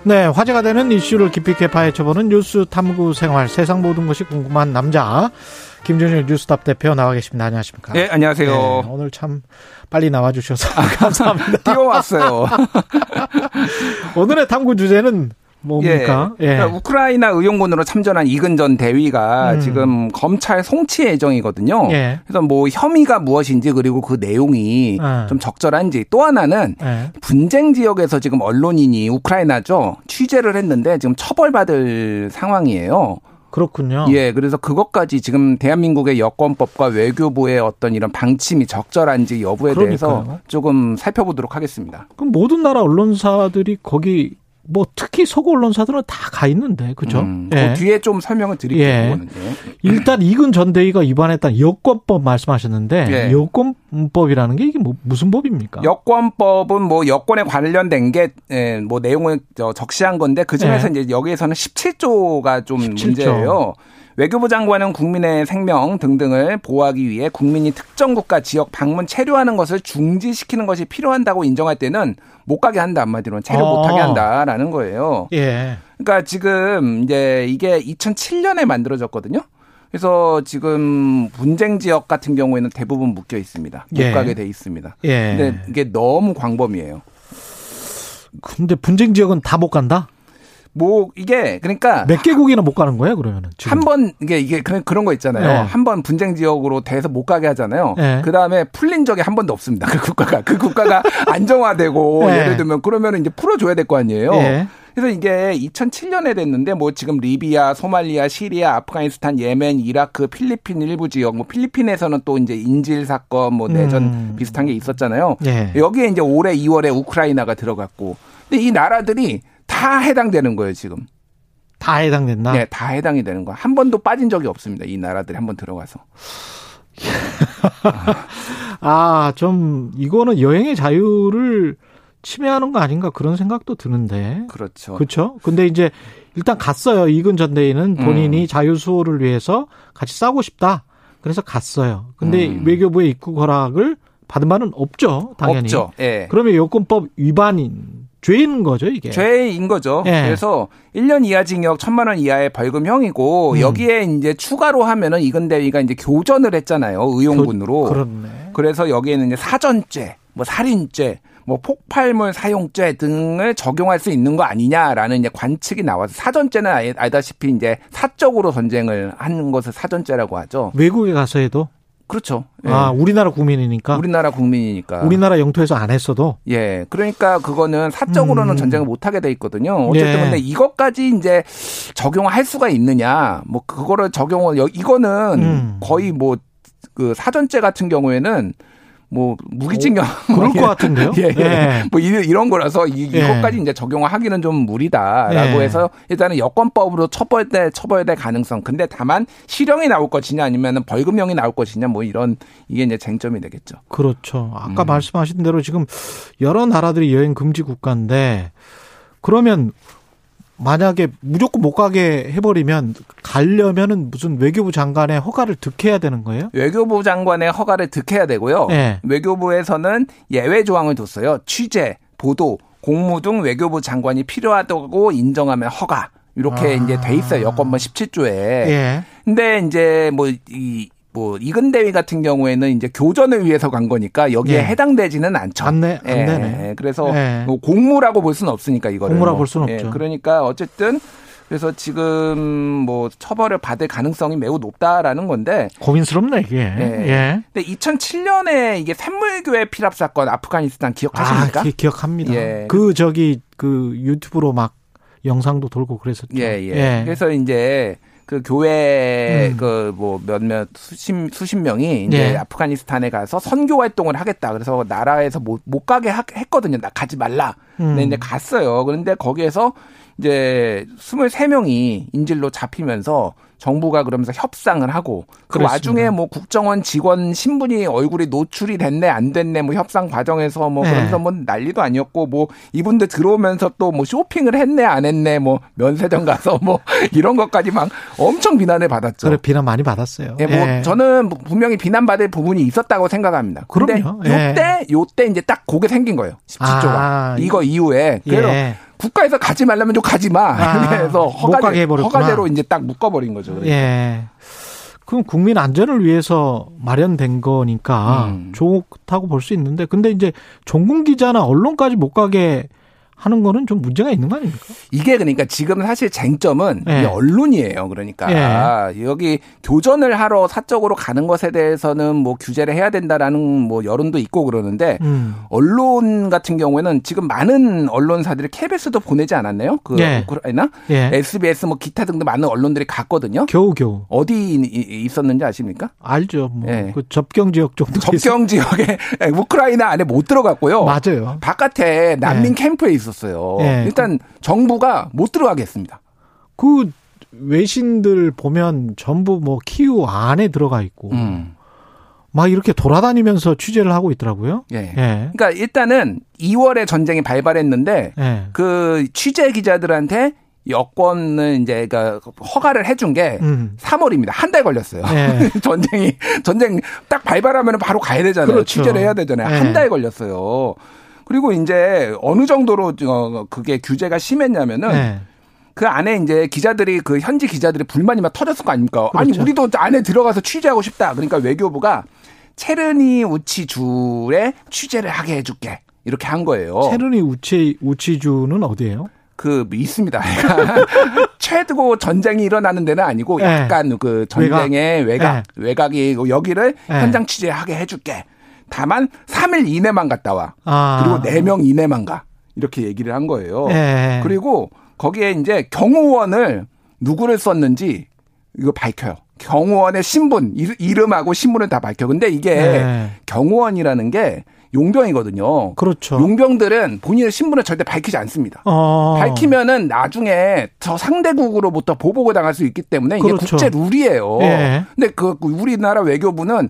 네, 화제가 되는 이슈를 깊이 있게 파헤쳐보는 뉴스 탐구 생활. 세상 모든 것이 궁금한 남자. 김준일 뉴스탑 대표 나와 계십니다. 안녕하십니까? 네, 안녕하세요. 네, 오늘 참 빨리 나와주셔서 <laughs> 감사합니다. 뛰어왔어요. <laughs> 오늘의 탐구 주제는 뭡니까? 예. 그러니까 우크라이나 의용군으로 참전한 이근전 대위가 음. 지금 검찰 송치 예정이거든요. 예. 그래서 뭐 혐의가 무엇인지 그리고 그 내용이 예. 좀 적절한지 또 하나는 예. 분쟁 지역에서 지금 언론인이 우크라이나죠 취재를 했는데 지금 처벌받을 상황이에요. 그렇군요. 예, 그래서 그것까지 지금 대한민국의 여권법과 외교부의 어떤 이런 방침이 적절한지 여부에 대해서 그러니까요. 조금 살펴보도록 하겠습니다. 그럼 모든 나라 언론사들이 거기 뭐 특히 서구 언론사들은 다 가 있는데 그죠? 음, 예. 그 뒤에 좀 설명을 드릴게요. 예. 예. 일단 이근 전 대의가 위반했던 여권법 말씀하셨는데 예. 여권법이라는 게 이게 뭐 무슨 법입니까? 여권법은 뭐 여권에 관련된 게 뭐 내용을 저 적시한 건데 그 중에서 네. 이제 여기에서는 17조가 좀 17조. 문제예요. 외교부 장관은 국민의 생명 등등을 보호하기 위해 국민이 특정 국가 지역 방문 체류하는 것을 중지시키는 것이 필요한다고 인정할 때는 못 가게 한다 한마디로 체류 어. 못 하게 한다라는 거예요. 예. 그러니까 지금 이제 이게 2007년에 만들어졌거든요. 그래서 지금 분쟁 지역 같은 경우에는 대부분 묶여 있습니다. 못 예. 가게 돼 있습니다. 예. 근데 이게 너무 광범위해요. 근데 분쟁 지역은 다 못 간다? 뭐 이게 그러니까 몇 개국이나 못 가는 거예요, 그러면은? 한 번 이게 이게 그런 그런 거 있잖아요. 네. 한번 분쟁 지역으로 돼서 못 가게 하잖아요. 네. 그 다음에 풀린 적이 한 번도 없습니다. <laughs> 그 국가가 그 국가가 <laughs> 안정화되고 네. 예를 들면 그러면 이제 풀어줘야 될 거 아니에요. 예. 그래서 이게 2007년에 됐는데 뭐 지금 리비아, 소말리아, 시리아, 아프가니스탄, 예멘, 이라크, 필리핀 일부 지역, 뭐 필리핀에서는 또 이제 인질 사건, 뭐 내전 음. 비슷한 게 있었잖아요. 예. 여기에 이제 올해 2월에 우크라이나가 들어갔고, 근데 이 나라들이 다 해당되는 거예요 지금. 다 해당된다? 네, 다 해당이 되는 거야. 한 번도 빠진 적이 없습니다. 이 나라들이 한 번 들어가서. <laughs> 아, 좀, 이거는 여행의 자유를 침해하는 거 아닌가 그런 생각도 드는데. 그렇죠. 그렇죠. 근데 이제 일단 갔어요. 이근 전 대인은 본인이 음. 자유 수호를 위해서 같이 싸우고 싶다. 그래서 갔어요. 근데 음. 외교부의 입국 허락을 받은 바는 없죠. 당연히. 없죠. 예. 그러면 여권법 위반인 죄인 거죠, 이게. 죄인 거죠. 예. 그래서 1년 이하 징역 1000만 원 이하의 벌금형이고 음. 여기에 이제 추가로 하면은 이근대위가 이제 교전을 했잖아요. 의용군으로. 그렇네. 그래서 여기에는 이제 사전죄, 뭐 살인죄, 뭐 폭발물 사용죄 등을 적용할 수 있는 거 아니냐라는 이제 관측이 나와서 사전죄는 아- 알다시피 이제 사적으로 전쟁을 하는 것을 사전죄라고 하죠. 외국에 가서 해도 그렇죠. 예. 아, 우리나라 국민이니까 우리나라 국민이니까. 우리나라 영토에서 안 했어도 예. 그러니까 그거는 사적으로는 음. 전쟁을 못 하게 돼 있거든요. 어쨌든 예. 근데 이것까지 이제 적용할 수가 있느냐. 뭐 그거를 적용을 여- 이거는 음. 거의 뭐 그 사전죄 같은 경우에는 뭐 무기징역 그럴 것 같은데요. <laughs> 예, 예. 예. 뭐 이- 이런 거라서 이, 예. 이것까지 이제 적용을 하기는 좀 무리다라고 예. 해서 일단은 여권법으로 처벌될 처벌될 가능성. 근데 다만 실형이 나올 것이냐 아니면은 벌금형이 나올 것이냐 뭐 이런 이게 이제 쟁점이 되겠죠. 그렇죠. 아까 음. 말씀하신 대로 지금 여러 나라들이 여행 금지 국가인데 그러면 만약에 무조건 못 가게 해버리면 가려면은 무슨 외교부 장관의 허가를 득해야 되는 거예요? 외교부 장관의 허가를 득해야 되고요. 네. 외교부에서는 예외 조항을 뒀어요. 취재, 보도, 공무 등 외교부 장관이 필요하다고 인정하면 허가. 이렇게 아. 이제 돼 있어요. 여권법 17조에. 예. 근데 이제 뭐 이 뭐 이근 대위 같은 경우에는 이제 교전을 위해서 간 거니까 여기에 예. 해당되지는 않죠. 안 내- 안 예. 예. 그래서 예. 뭐 공무라고 볼 수는 없으니까 이거를 공무라고 뭐. 볼 수는 예, 없죠. 그러니까 어쨌든 그래서 지금 뭐 처벌을 받을 가능성이 매우 높다라는 건데 고민스럽네 이게. 예. 예. 근데 2007년에 이게 샘물교회 피랍 사건 아프가니스탄 기억하십니까? 아, 기, 기억합니다. 예. 그 저기 그 유튜브로 막 영상도 돌고 그랬었죠. 예, 예. 그래서 이제 그 교회 음. 그뭐 몇몇 수십 수십 명이 이제 예. 아프가니스탄에 가서 선교 활동을 하겠다. 그래서 나라에서 못, 못 가게 하- 했거든요. 나 가지 말라. 근데 음. 이제 갔어요. 그런데 거기에서 이제 23명이 인질로 잡히면서 정부가 그러면서 협상을 하고 그 그렇습니다. 와중에 뭐 국정원 직원 신분이 얼굴이 노출이 됐네 안 됐네 뭐 협상 과정에서 뭐 네. 그러면서 뭐 난리도 아니었고 뭐 이분들 들어오면서 또 뭐 쇼핑을 했네 안 했네 뭐 면세점 가서 뭐 <laughs> 이런 것까지 막 엄청 비난을 받았죠. 그래 비난 많이 받았어요. 예, 뭐 저는 분명히 비난받을 부분이 있었다고 생각합니다. 그럼요. 예. 요때 요때 이제 딱 그게 생긴 거예요. 17조가. 아, 이거 이후에 그래서 예. 국가에서 가지 말라면 좀 가지 마. 아, <laughs> 그래서 못 허가, 가게 해버렸구나. 허가대로 이제 딱 묶어버린 거죠. 그러니까. 예. 그럼 국민 안전을 위해서 마련된 거니까 음. 좋다고 볼 수 있는데 근데 이제 종군 기자나 언론까지 못 가게 하는 거는 좀 문제가 있는 거 아닙니까? 이게 그러니까 지금 사실 쟁점은 예. 이 언론이에요. 그러니까 여기 교전을 하러 사적으로 가는 것에 대해서는 뭐 규제를 해야 된다라는 뭐 여론도 있고 그러는데 음. 언론 같은 경우에는 지금 많은 언론사들이 KBS도 보내지 않았나요? 그 예. 우크라이나, 예. SBS 뭐 기타 등등 많은 언론들이 갔거든요. 겨우 겨우 어디 있었는지 아십니까? 알죠. 뭐 예. 그 접경 지역 정도 접경 지역에 <laughs> 우크라이나 안에 못 들어갔고요. 맞아요. 바깥에 난민 예. 캠프에 있 었어요. 예. 일단 정부가 못 들어가게 했습니다. 그 외신들 보면 전부 뭐 키우 안에 들어가 있고 음. 막 이렇게 돌아다니면서 취재를 하고 있더라고요. 예. 예. 그러니까 일단은 2월에 전쟁이 발발했는데 예. 그 취재 기자들한테 여권을 이제 그 허가를 해준 게 음. 3월입니다. 한 달 걸렸어요. 예. <laughs> 전쟁이 전쟁 딱 발발하면 바로 가야 되잖아요. 그렇죠. 취재를 해야 되잖아요. 예. 한달 걸렸어요. 그리고 이제 어느 정도로 어 그게 규제가 심했냐면은 예. 그 안에 이제 기자들이 그 현지 기자들이 불만이 막 터졌을 거 아닙니까? 아니 그렇죠. 우리도 안에 들어가서 취재하고 싶다. 그러니까 외교부가 체르니 우치주에 취재를 하게 해줄게 이렇게 한 거예요. 체르니 우치 우치주는 어디예요? 그 있습니다. <laughs> 최고 전쟁이 일어나는 데는 아니고 예. 약간 그 전쟁의 외곽, 외곽 이 여기를 예. 현장 취재하게 해줄게. 다만 3일 이내만 갔다 와. 아. 그리고 4명 이내만 가. 이렇게 얘기를 한 거예요. 예. 그리고 거기에 이제 경호원을 누구를 썼는지 이거 밝혀요. 경호원의 신분, 이- 이름하고 신분을 다 밝혀. 근데 이게 예. 경호원이라는 게 용병이거든요. 그렇죠. 용병들은 본인의 신분을 절대 밝히지 않습니다. 어. 밝히면은 나중에 저 상대국으로부터 보복을 당할 수 있기 때문에 이게 그렇죠. 국제 룰이에요. 예. 근데 그 우리나라 외교부는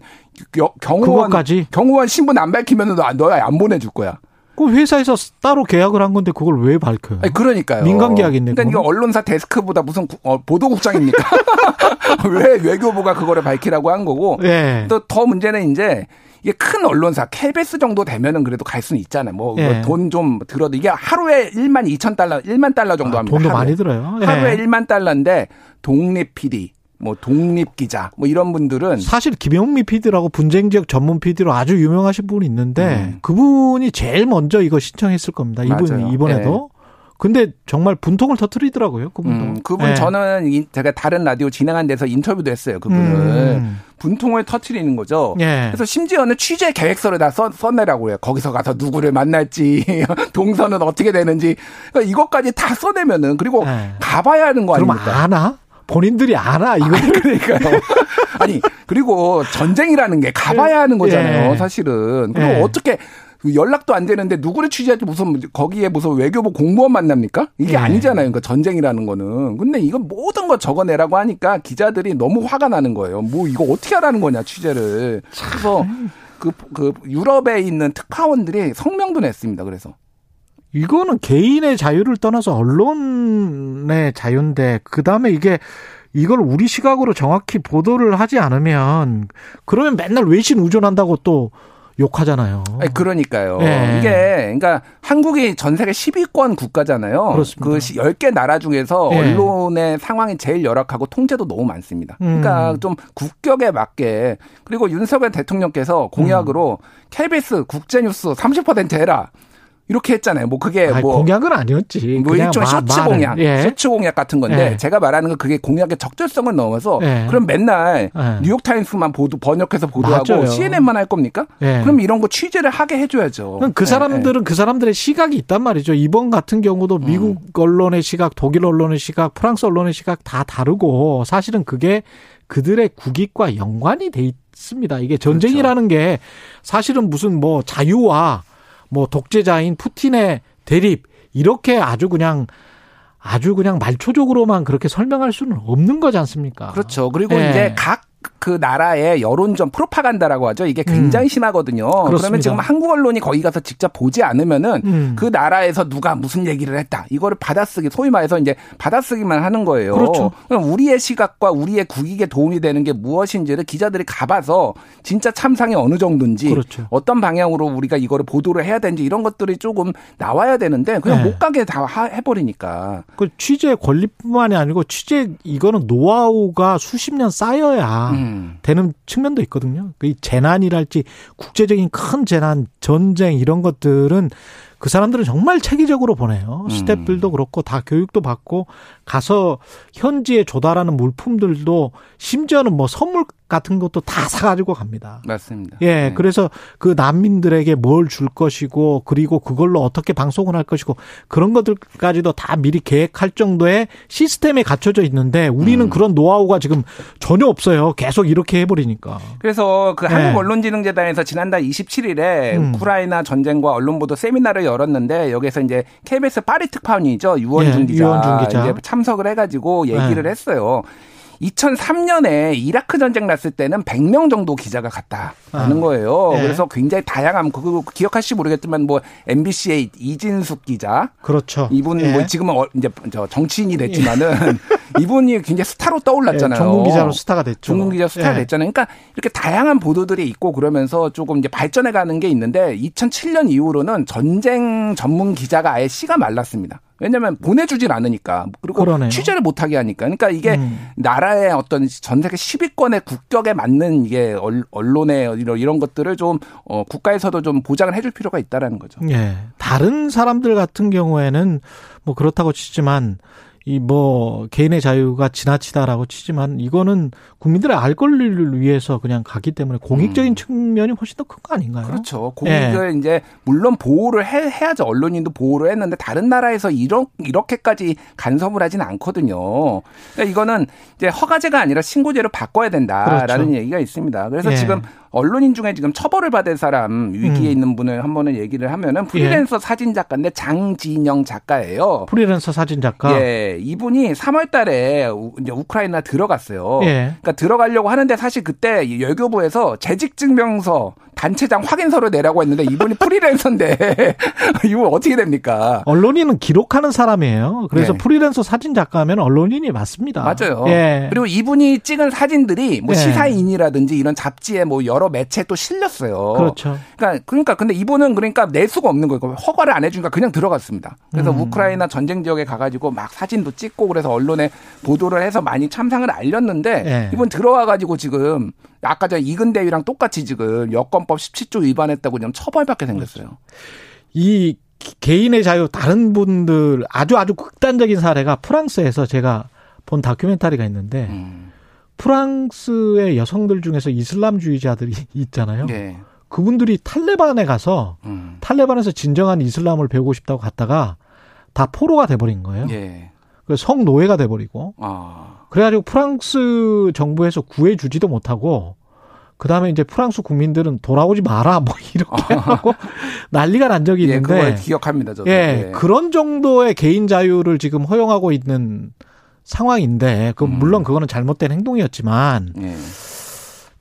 겨- 경호원 그것까지? 경호원 신분 안 밝히면은 너, 너안 보내줄 거야. 그 회사에서 따로 계약을 한 건데 그걸 왜 밝혀요? 아니, 그러니까요. 민간 계약인데, 그러니까 이거? 언론사 데스크보다 무슨 구- 어, 보도국장입니까? <laughs> 왜 외교부가 그거를 밝히라고 한 거고. 예. 또더 문제는 이제 이게 큰 언론사 KBS 정도 되면은 그래도 갈 수는 있잖아요. 뭐 예. 돈좀 들어도 이게 하루에 1만 2천 달러, 1만 달러 정도 아, 합니다. 돈도 하루에. 많이 들어요. 예. 하루에 1만 달러인데 독립 PD, 뭐 독립 기자, 뭐 이런 분들은 사실 김영미 PD라고 분쟁 지역 전문 PD로 아주 유명하신 분이 있는데 그분이 제일 먼저 이거 신청했을 겁니다. 이분 음. 이번에도. 근데 정말 분통을 터뜨리더라고요. 그분도. 음, 그분 예. 저는 이- 제가 다른 라디오 진행한 데서 인터뷰도 했어요. 그분을 음. 분통을 터트리는 거죠. 예. 그래서 심지어는 취재 계획서를 다 써, 써내라고 해요. 거기서 가서 누구를 만날지, <laughs> 동선은 어떻게 되는지. 그러니까 이것까지 다 써내면은 그리고 예. 가봐야 하는 거 그럼 아닙니까? 아나? 본인들이 알아 이거. <laughs> 그러니까요. 아니 그리고 전쟁이라는 게 가봐야 하는 거잖아요. 예. 사실은. 그리고 예. 어떻게 그 연락도 안 되는데 누구를 취재할지 무슨 거기에 무슨 외교부 공무원 만납니까? 이게 예. 아니잖아요. 그러니까 전쟁이라는 거는. 근데 이건 모든 거 적어내라고 하니까 기자들이 너무 화가 나는 거예요. 뭐 이거 어떻게 하라는 거냐 취재를. 그래서 그, 그 유럽에 있는 특파원들이 성명도 냈습니다. 그래서. 이거는 개인의 자유를 떠나서 언론의 자유인데 그 다음에 이게 이걸 우리 시각으로 정확히 보도를 하지 않으면 그러면 맨날 외신 의존한다고 또 욕하잖아요. 아니, 그러니까요. 예. 이게, 그러니까 한국이 전 세계 10위권 국가잖아요. 그렇습니다. 그 10개 나라 중에서 예. 언론의 상황이 제일 열악하고 통제도 너무 많습니다. 음. 그러니까 좀 국격에 맞게 그리고 윤석열 대통령께서 공약으로 음. KBS 국제뉴스 30% 해라. 이렇게 했잖아요. 뭐 그게 아니, 뭐 공약은 아니었지. 뭐 일종의 마- 말은. 공약, 예. 쇼츠 공약 같은 건데 예. 제가 말하는 건 그게 공약의 적절성을 넘어서 예. 그럼 맨날 예. 뉴욕 타임스만 보도 번역해서 보도하고 맞아요. CNN만 할 겁니까? 예. 그럼 이런 거 취재를 하게 해줘야죠. 그럼 그 예, 사람들은 그 사람들의 시각이 있단 말이죠. 이번 같은 경우도 미국 언론의 시각, 독일 언론의 시각, 프랑스 언론의 시각 다 다르고 사실은 그게 그들의 국익과 연관이 돼 있습니다. 이게 전쟁이라는 게 사실은 무슨 뭐 자유와 뭐 독재자인 푸틴의 대립 이렇게 아주 그냥 아주 그냥 말초적으로만 그렇게 설명할 수는 없는 거지 않습니까? 그렇죠. 그리고 예. 이제 각그 나라의 여론전 프로파간다라고 하죠. 이게 굉장히 심하거든요. 그러면 음. 그렇습니다. 지금 한국 언론이 거기 가서 직접 보지 않으면은 음. 그 나라에서 누가 무슨 얘기를 했다. 이거를 받아쓰기 소위 말해서 이제 받아쓰기만 하는 거예요. 그렇죠. 그럼 우리의 시각과 우리의 국익에 도움이 되는 게 무엇인지를 기자들이 가봐서 진짜 참상이 어느 정도인지 그렇죠. 어떤 방향으로 우리가 이거를 보도를 해야 되는지 이런 것들이 조금 나와야 되는데 그냥 네. 못 가게 다 하- 해버리니까. 그 취재 권리뿐만이 아니고 취재 이거는 노하우가 수십 년 쌓여야 음. 되는 측면도 있거든요. 그이 재난이랄지 국제적인 큰 재난, 전쟁 이런 것들은 그 사람들은 정말 체계적으로 보내요. 음. 스태프들도 그렇고 다 교육도 받고 가서 현지에 조달하는 물품들도 심지어는 뭐 선물 같은 것도 다 사가지고 갑니다. 맞습니다. 예, 네. 그래서 그 난민들에게 뭘 줄 것이고 그리고 그걸로 어떻게 방송을 할 것이고 그런 것들까지도 다 미리 계획할 정도의 시스템에 갖춰져 있는데 우리는 음. 그런 노하우가 지금 전혀 없어요. 계속 이렇게 해버리니까. 그래서 그 네. 한국언론진흥재단에서 지난달 27일에 음. 우크라이나 전쟁과 언론보도 세미나를 열었는데 여기서 이제 KBS 파리 특파원이죠 유원준 예, 기자, 유원준 기자. 이제 참석을 해가지고 얘기를 네. 했어요. 2003년에 이라크 전쟁 났을 때는 100명 정도 기자가 갔다라는 아. 거예요. 예. 그래서 굉장히 다양한 그 기억하실지 모르겠지만 뭐 MBC의 이진숙 기자 그렇죠. 이분 예. 뭐 지금은 어, 이제 저 정치인이 됐지만은 <laughs> 이분이 굉장히 스타로 떠올랐잖아요. 예, 전문 기자로 스타가 됐죠. 전문 기자 스타가 예. 됐잖아요. 그러니까 이렇게 다양한 보도들이 있고 그러면서 조금 이제 발전해 가는 게 있는데 2007년 이후로는 전쟁 전문 기자가 아예 씨가 말랐습니다. 왜냐하면 보내주질 않으니까 그리고 그러네요. 취재를 못하게 하니까 그러니까 이게 음. 나라의 어떤 전 세계 10위권의 국격에 맞는 이게 언- 언론의 이런 이런 것들을 좀 어, 국가에서도 좀 보장을 해줄 필요가 있다라는 거죠. 예. 다른 사람들 같은 경우에는 뭐 그렇다고 치지만 이 뭐 개인의 자유가 지나치다라고 치지만 이거는 국민들의 알 권리를 위해서 그냥 가기 때문에 공익적인 측면이 훨씬 더 큰 거 아닌가요? 음. 그렇죠. 공익을 이제 물론 보호를 해, 해야죠. 언론인도 보호를 했는데 다른 나라에서 이런 이렇게까지 간섭을 하지는 않거든요. 그러니까 이거는 이제 허가제가 아니라 신고제로 바꿔야 된다라는 그렇죠. 얘기가 있습니다. 그래서 예. 지금 언론인 중에 지금 처벌을 받을 사람 위기에 음. 있는 분을 한 번은 얘기를 하면은 프리랜서 사진 작가인데 장진영 작가예요. 프리랜서 사진 작가. 예, 이분이 3월 달에 우- 이제 우크라이나 들어갔어요. 예. 그러니까 들어가려고 하는데 사실 그때 이 외교부에서 재직 증명서 단체장 확인서를 내라고 했는데 이분이 프리랜서인데 <laughs> 이거 어떻게 됩니까? 언론인은 기록하는 사람이에요. 그래서 네. 프리랜서 사진 작가면 언론인이 맞습니다. 맞아요. 예. 그리고 이분이 찍은 사진들이 뭐 예. 시사인이라든지 이런 잡지에 뭐 여러 매체에 또 실렸어요. 그렇죠. 그러니까 그러니까 근데 이분은 그러니까 낼 수가 없는 거예요. 허가를 안 해주니까 그냥 들어갔습니다. 그래서 음. 우크라이나 전쟁 지역에 가가지고 막 사진도 찍고 그래서 언론에 보도를 해서 많이 참상을 알렸는데 예. 이분 들어와가지고 지금 아까 전 이근대위랑 똑같이 지금 여권법 17조 위반했다고 지금 처벌받게 생겼어요. 이 기- 개인의 자유 다른 분들 아주 아주 극단적인 사례가 프랑스에서 제가 본 다큐멘터리가 있는데 음. 프랑스의 여성들 중에서 이슬람주의자들이 <laughs> 있잖아요. 네. 그분들이 탈레반에 가서 음. 탈레반에서 진정한 이슬람을 배우고 싶다고 갔다가 다 포로가 돼버린 거예요. 예. 그 성노예가 돼버리고 아. 그래가지고 프랑스 정부에서 구해주지도 못하고 그 다음에 이제 프랑스 국민들은 돌아오지 마라 뭐 <laughs> 이렇게 하고 난리가 난 적이 예, 있는데 그걸 기억합니다. 저도. 예, 그런 정도의 개인 자유를 지금 허용하고 있는 상황인데 그 음. 물론 그거는 잘못된 행동이었지만 예.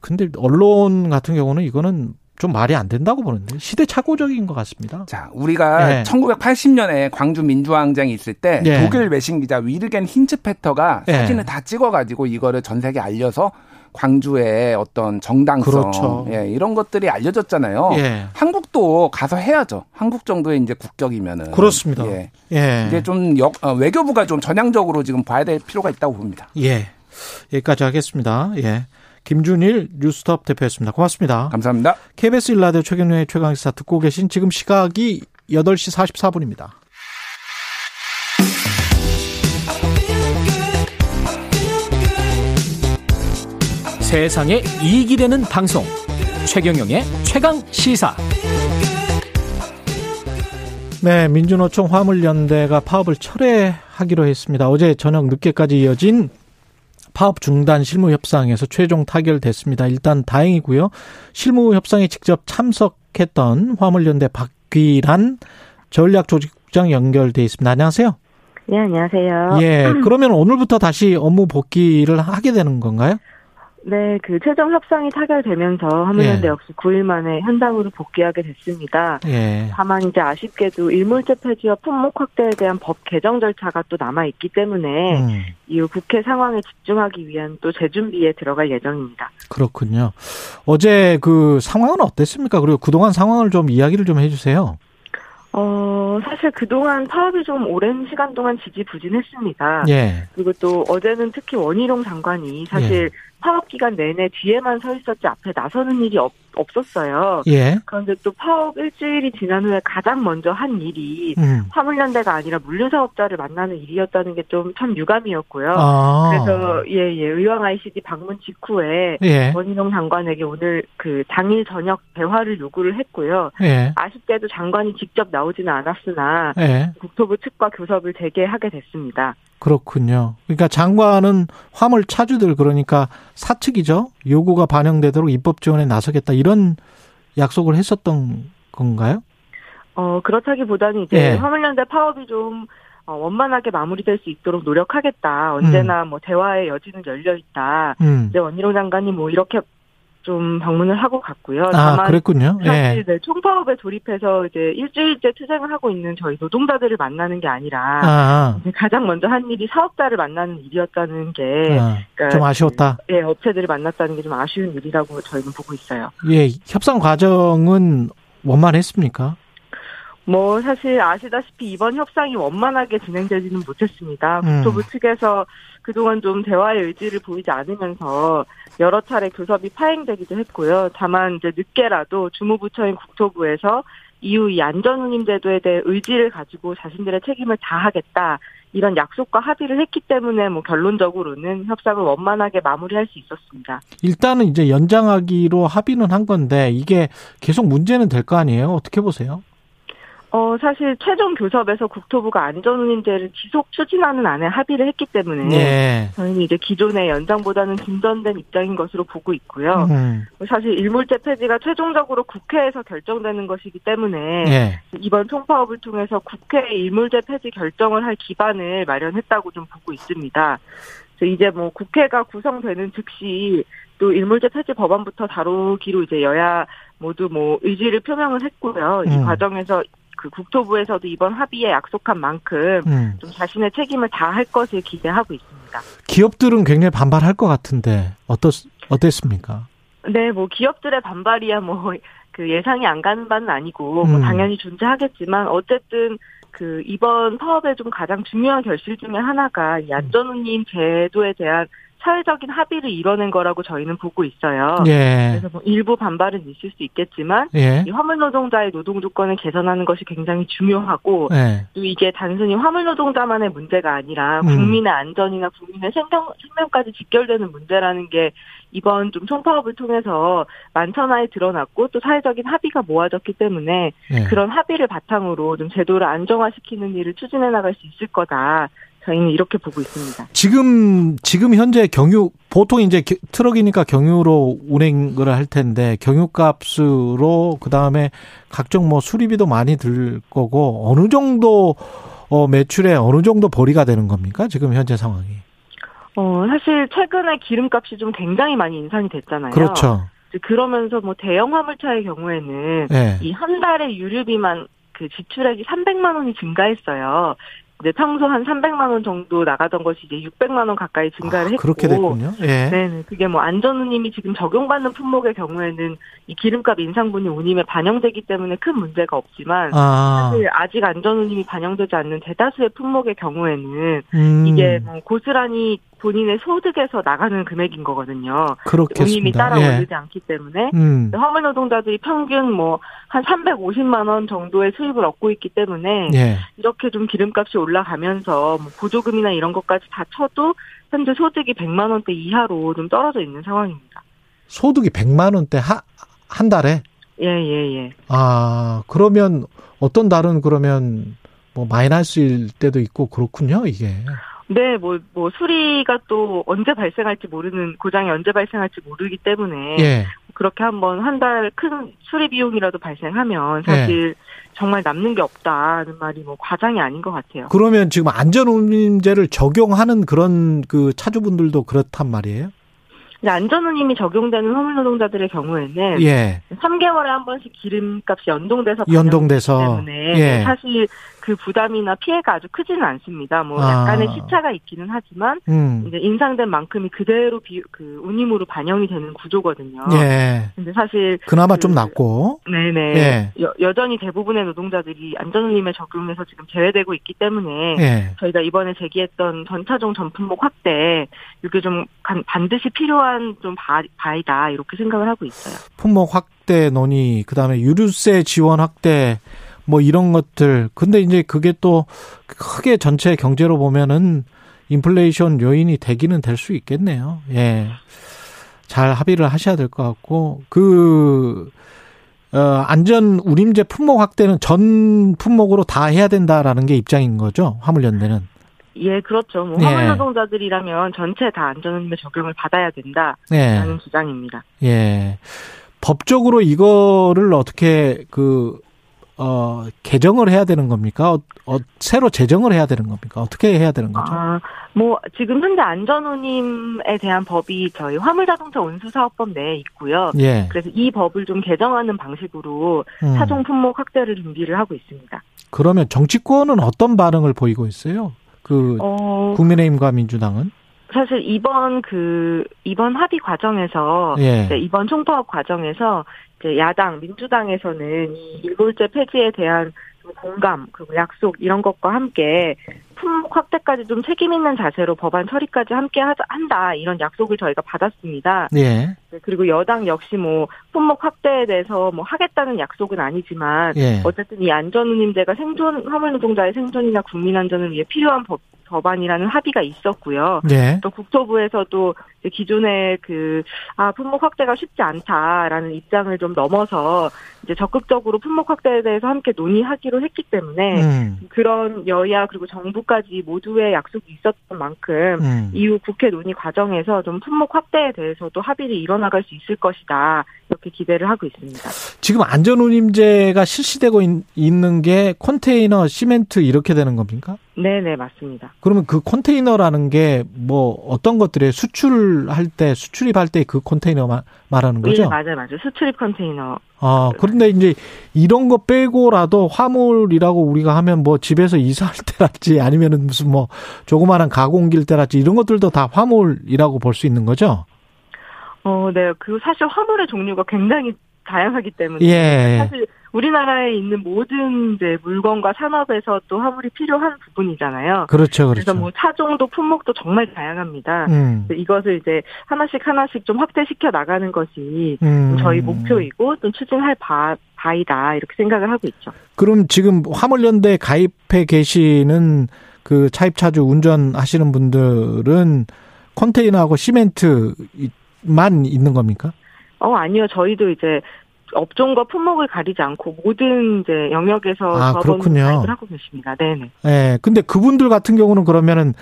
근데 언론 같은 경우는 이거는 좀 말이 안 된다고 보는데 시대착오적인 것 같습니다. 자, 우리가 예. 1980년에 광주 민주화항쟁이 있을 때 예. 독일 외신 기자 위르겐 힌츠페터가 예. 사진을 다 찍어가지고 이거를 전 세계에 알려서 광주의 어떤 정당성, 그렇죠. 예, 이런 것들이 알려졌잖아요. 예. 한국도 가서 해야죠. 한국 정도의 이제 국격이면은 그렇습니다. 예. 예. 이제 좀 역- 어, 외교부가 좀 전향적으로 지금 봐야 될 필요가 있다고 봅니다. 예. 여기까지 하겠습니다. 예. 김준일 뉴스톱 대표였습니다. 고맙습니다. 감사합니다. KBS 일라디오 최경련의 최강시사 듣고 계신 지금 시각이 8시 44분입니다. 세상에 이익이 되는 방송 최경영의 최강 시사 네, 민주노총 화물연대가 파업을 철회하기로 했습니다. 어제 저녁 늦게까지 이어진 파업 중단 실무 협상에서 최종 타결됐습니다. 일단 다행이고요. 실무 협상에 직접 참석했던 화물연대 박귀란 전략조직국장 연결돼 있습니다. 안녕하세요. 네, 안녕하세요. 예, 그러면 오늘부터 다시 업무 복귀를 하게 되는 건가요? 네, 그 최종 협상이 타결되면서 화물연대 예. 역시 9일 만에 현장으로 복귀하게 됐습니다. 예. 다만 이제 아쉽게도 일몰제 폐지와 품목 확대에 대한 법 개정 절차가 또 남아 있기 때문에 음, 이후 국회 상황에 집중하기 위한 또 재준비에 들어갈 예정입니다. 그렇군요. 어제 그 상황은 어땠습니까? 그리고 그동안 상황을 좀 이야기를 좀 해주세요. 어, 사실 그동안 파업이 좀 오랜 시간 동안 지지부진했습니다. 예. 그리고 또 어제는 특히 원희룡 장관이 사실 파업 기간 내내 뒤에만 서 있었지 앞에 나서는 일이 없, 없었어요. 예. 그런데 또 파업 일주일이 지난 후에 가장 먼저 한 일이 음. 화물연대가 아니라 물류사업자를 만나는 일이었다는 게 좀 참 유감이었고요. 아. 그래서 예예 의왕 ICD 방문 직후에 예. 원희룡 장관에게 오늘 그 당일 저녁 대화를 요구를 했고요. 예. 아쉽게도 장관이 직접 나오지는 않았으나 예. 국토부 측과 교섭을 재개하게 됐습니다. 그렇군요. 그러니까 장관은 화물 차주들 그러니까 사측이죠. 요구가 반영되도록 입법 지원에 나서겠다 이런 약속을 했었던 건가요? 어, 그렇다기보다는 이제 예. 화물연대 파업이 좀 어, 원만하게 마무리될 수 있도록 노력하겠다. 언제나 뭐 대화의 여지는 열려 있다. 음. 이제 원희룡 장관이 뭐 이렇게 좀 방문을 하고 갔고요. 아, 그랬군요. 사실 예. 네, 총파업에 돌입해서 이제 일주일째 투쟁을 하고 있는 저희 노동자들을 만나는 게 아니라 아, 가장 먼저 한 일이 사업자를 만나는 일이었다는 게 아, 그러니까 좀 아쉬웠다. 예, 업체들을 만났다는 게 좀 아쉬운 일이라고 저희는 보고 있어요. 예, 협상 과정은 원만했습니까? 뭐 사실 아시다시피 이번 협상이 원만하게 진행되지는 못했습니다. 음. 국토부 측에서 그동안 좀 대화의 의지를 보이지 않으면서 여러 차례 교섭이 파행되기도 했고요. 다만 이제 늦게라도 주무부처인 국토부에서 이후 이 안전운임 제도에 대해 의지를 가지고 자신들의 책임을 다하겠다 이런 약속과 합의를 했기 때문에 뭐 결론적으로는 협상을 원만하게 마무리할 수 있었습니다. 일단은 이제 연장하기로 합의는 한 건데 이게 계속 문제는 될 거 아니에요? 어떻게 보세요? 어, 사실 최종 교섭에서 국토부가 안전운임제를 지속 추진하는 안에 합의를 했기 때문에 예. 저희는 이제 기존의 연장보다는 진전된 입장인 것으로 보고 있고요. 음, 사실 일몰제 폐지가 최종적으로 국회에서 결정되는 것이기 때문에 예. 이번 총파업을 통해서 국회의 일몰제 폐지 결정을 할 기반을 마련했다고 좀 보고 있습니다. 그래서 이제 뭐 국회가 구성되는 즉시 또 일몰제 폐지 법안부터 다루기로 이제 여야 모두 뭐 의지를 표명을 했고요. 이 음. 과정에서 그 국토부에서도 이번 합의에 약속한 만큼 음. 좀 자신의 책임을 다할 것을 기대하고 있습니다. 기업들은 굉장히 반발할 것 같은데 어떻 어땠습니까? 네, 뭐 기업들의 반발이야 뭐 그 예상이 안 가는 바는 아니고 뭐 음. 당연히 존재하겠지만 어쨌든 그 이번 파업의 좀 가장 중요한 결실 중에 하나가 이 안전운임 제도에 대한 사회적인 합의를 이뤄낸 거라고 저희는 보고 있어요. 예. 그래서 뭐 일부 반발은 있을 수 있겠지만 예. 이 화물 노동자의 노동 조건을 개선하는 것이 굉장히 중요하고 예. 또 이게 단순히 화물 노동자만의 문제가 아니라 음. 국민의 안전이나 국민의 생명, 생명까지 직결되는 문제라는 게 이번 좀 총파업을 통해서 만천하에 드러났고 또 사회적인 합의가 모아졌기 때문에 예. 그런 합의를 바탕으로 좀 제도를 안정화시키는 일을 추진해 나갈 수 있을 거다. 저희는 이렇게 보고 있습니다. 지금 지금 현재 경유 보통 이제 겨- 트럭이니까 경유로 운행을 할 텐데 경유값으로 그 다음에 각종 뭐 수리비도 많이 들 거고 어느 정도 어 매출에 어느 정도 벌이가 되는 겁니까 지금 현재 상황이 어, 사실 최근에 기름값이 좀 굉장히 많이 인상이 됐잖아요. 그렇죠 그러면서 뭐 대형 화물차의 경우에는 예이한 달에 유류비만 그 지출액이 300만 원이 증가했어요. 이제 평소 한 300만 원 정도 나가던 것이 이제 600만 원 가까이 증가를 했고. 아, 그렇게 됐군요. 예. 네네. 그게 뭐 안전운임이 지금 적용받는 품목의 경우에는 이 기름값 인상분이 운임에 반영되기 때문에 큰 문제가 없지만 아, 사실 아직 안전운임이 반영되지 않는 대다수의 품목의 경우에는 음, 이게 뭐 고스란히 본인의 소득에서 나가는 금액인 거거든요. 운임이 그렇겠습니다 따라 예 오르지 않기 때문에 음, 화물 노동자들이 평균 뭐 한 350만 원 정도의 수입을 얻고 있기 때문에 예. 이렇게 좀 기름값이 올라가면서 뭐 보조금이나 이런 것까지 다 쳐도 현재 소득이 100만 원대 이하로 좀 떨어져 있는 상황입니다. 소득이 100만 원대 하, 한 달에 예, 예, 예. 아 그러면 어떤 달은 그러면 뭐 마이너스일 때도 있고 그렇군요 이게 네, 뭐, 뭐, 수리가 또 언제 발생할지 모르는, 고장이 언제 발생할지 모르기 때문에. 예 그렇게 한번 한 달 큰 수리 비용이라도 발생하면 사실 정말 남는 게 없다는 말이 뭐 과장이 아닌 것 같아요. 그러면 지금 안전운임제를 적용하는 그런 그 차주분들도 그렇단 말이에요? 안전운임이 적용되는 화물 노동자들의 경우에는 예. 3개월에 한 번씩 기름값이 연동돼서 연동돼서. 때문에 예. 사실 그 부담이나 피해가 아주 크지는 않습니다. 뭐 아. 약간의 시차가 있기는 하지만 음. 이제 인상된 만큼이 그대로 비, 그 운임으로 반영이 되는 구조거든요. 예. 근데 사실 그나마 그- 좀 낫고. 네네. 예. 여, 여전히 대부분의 노동자들이 안전운임에 적용해서 지금 제외되고 있기 때문에 예. 저희가 이번에 제기했던 전차종 전품목 확대 이게 좀 간- 반드시 필요한 좀 바, 바이다 이렇게 생각을 하고 있어요. 품목 확대 논의, 그 다음에 유류세 지원 확대, 뭐 이런 것들. 근데 이제 그게 또 크게 전체 경제로 보면은 인플레이션 요인이 되기는 될 수 있겠네요. 예. 잘 합의를 하셔야 될 것 같고, 그, 어, 안전 운임제 품목 확대는 전 품목으로 다 해야 된다라는 게 입장인 거죠. 화물연대는. 예, 그렇죠. 뭐 예. 화물 노동자들이라면 전체 다 안전운임에 적용을 받아야 된다라는 예. 주장입니다. 예. 법적으로 이거를 어떻게 그 어, 개정을 해야 되는 겁니까? 어, 어, 새로 제정을 해야 되는 겁니까? 어떻게 해야 되는 거죠? 아, 뭐 지금 현재 안전운임에 대한 법이 저희 화물자동차 운수사업법 내에 있고요. 예. 그래서 이 법을 좀 개정하는 방식으로 음. 차종 품목 확대를 준비를 하고 있습니다. 그러면 정치권은 어떤 반응을 보이고 있어요? 그 어, 국민의힘과 민주당은? 사실 이번 그 이번 합의 과정에서 예. 네, 이번 총파업 과정에서 야당 민주당에서는 이 일몰제 폐지에 대한 좀 공감 그리고 약속 이런 것과 함께 품목 확대까지 좀 책임 있는 자세로 법안 처리까지 함께 한다 이런 약속을 저희가 받았습니다. 예. 네, 그리고 여당 역시 뭐 품목 확대에 대해서 뭐 하겠다는 약속은 아니지만 예. 어쨌든 이 안전운임제가 생존 화물 노동자의 생존이나 국민 안전을 위해 필요한 법 법안이라는 합의가 있었고요. 예. 또 국토부에서도 기존의 그, 아, 품목 확대가 쉽지 않다라는 입장을 좀 넘어서 이제 적극적으로 품목 확대에 대해서 함께 논의하기로 했기 때문에 음. 그런 여야 그리고 정부까지 모두의 약속이 있었던 만큼 음. 이후 국회 논의 과정에서 좀 품목 확대에 대해서도 합의를 이뤄나갈 수 있을 것이다. 이렇게 기대를 하고 있습니다. 지금 안전운임제가 실시되고 있, 있는 게 컨테이너, 시멘트 이렇게 되는 겁니까? 네 네, 맞습니다. 그러면 그 컨테이너라는 게 뭐 어떤 것들에 수출할 때 수출입할 때 그 컨테이너 마- 말하는 거죠? 예, 맞아요, 맞아요. 수출입 컨테이너. 아, 그런데 이제 이런 거 빼고라도 화물이라고 우리가 하면 뭐 집에서 <laughs> 이사할 때랄지 아니면은 무슨 뭐 조그마한 가공길 때랄지 이런 것들도 다 화물이라고 볼 수 있는 거죠? 어, 네. 그 사실 화물의 종류가 굉장히 다양하기 때문에 예. 사실 우리나라에 있는 모든 이제 물건과 산업에서 또 화물이 필요한 부분이잖아요. 그렇죠, 그래서 그렇죠. 뭐 차종도 품목도 정말 다양합니다. 음. 그래서 이것을 이제 하나씩 하나씩 좀 확대시켜 나가는 것이 음. 저희 목표이고 또 추진할 바, 바이다 이렇게 생각을 하고 있죠. 그럼 지금 화물연대 가입해 계시는 그 차입차주 운전하시는 분들은 컨테이너하고 시멘트만 있는 겁니까? 어 아니요 저희도 이제 업종과 품목을 가리지 않고 모든 이제 영역에서 아, 그렇군요. 가입을 하고 계십니다. 네네. 예. 근데 그분들 같은 경우는 그러면은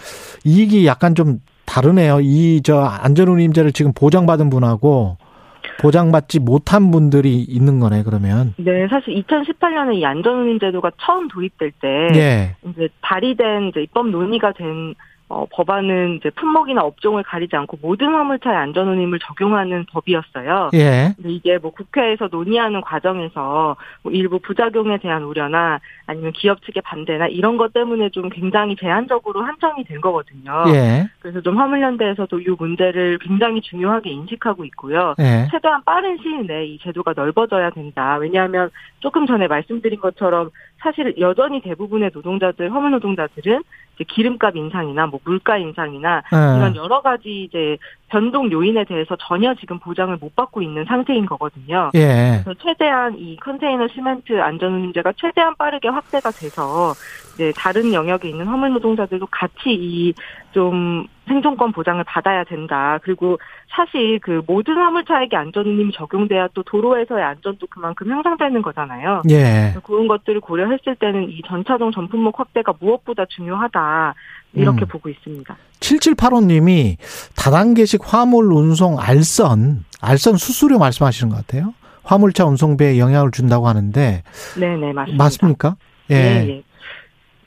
이익이 약간 좀 다르네요. 이 저 안전운임제를 지금 보장받은 분하고 보장받지 못한 분들이 있는 거네, 그러면. 네, 사실 2018년에 이 안전운임 제도가 처음 도입될 때 예. 이제 발의된 이제 입법 논의가 된 어, 법안은 이제 품목이나 업종을 가리지 않고 모든 화물차의 안전운임을 적용하는 법이었어요. 예. 근데 이게 뭐 국회에서 논의하는 과정에서 뭐 일부 부작용에 대한 우려나 아니면 기업 측의 반대나 이런 것 때문에 좀 굉장히 제한적으로 한정이 된 거거든요. 예. 그래서 좀 화물연대에서도 이 문제를 굉장히 중요하게 인식하고 있고요. 예. 최대한 빠른 시일 내에 이 제도가 넓어져야 된다. 왜냐하면 조금 전에 말씀드린 것처럼 사실 여전히 대부분의 노동자들, 화물 노동자들은 이제 기름값 인상이나 뭐 물가 인상이나 예. 이런 여러 가지 이제 변동 요인에 대해서 전혀 지금 보장을 못 받고 있는 상태인 거거든요. 예. 그래서 최대한 이 컨테이너 시멘트 안전운임제가 최대한 빠르게 확대가 돼서 이제 다른 영역에 있는 화물 노동자들도 같이 이 좀 생존권 보장을 받아야 된다. 그리고 사실 그 모든 화물차에게 안전운임이 적용돼야 또 도로에서의 안전도 그만큼 향상되는 거잖아요. 예. 그런 것들을 고려했을 때는 이 전차종 전품목 확대가 무엇보다 중요하다. 이렇게 음. 보고 있습니다. 7785님이 다단계식 화물 운송 알선, 알선 수수료 말씀하시는 것 같아요. 화물차 운송비에 영향을 준다고 하는데 네네 맞습니다. 맞습니까? 예. 예. 예.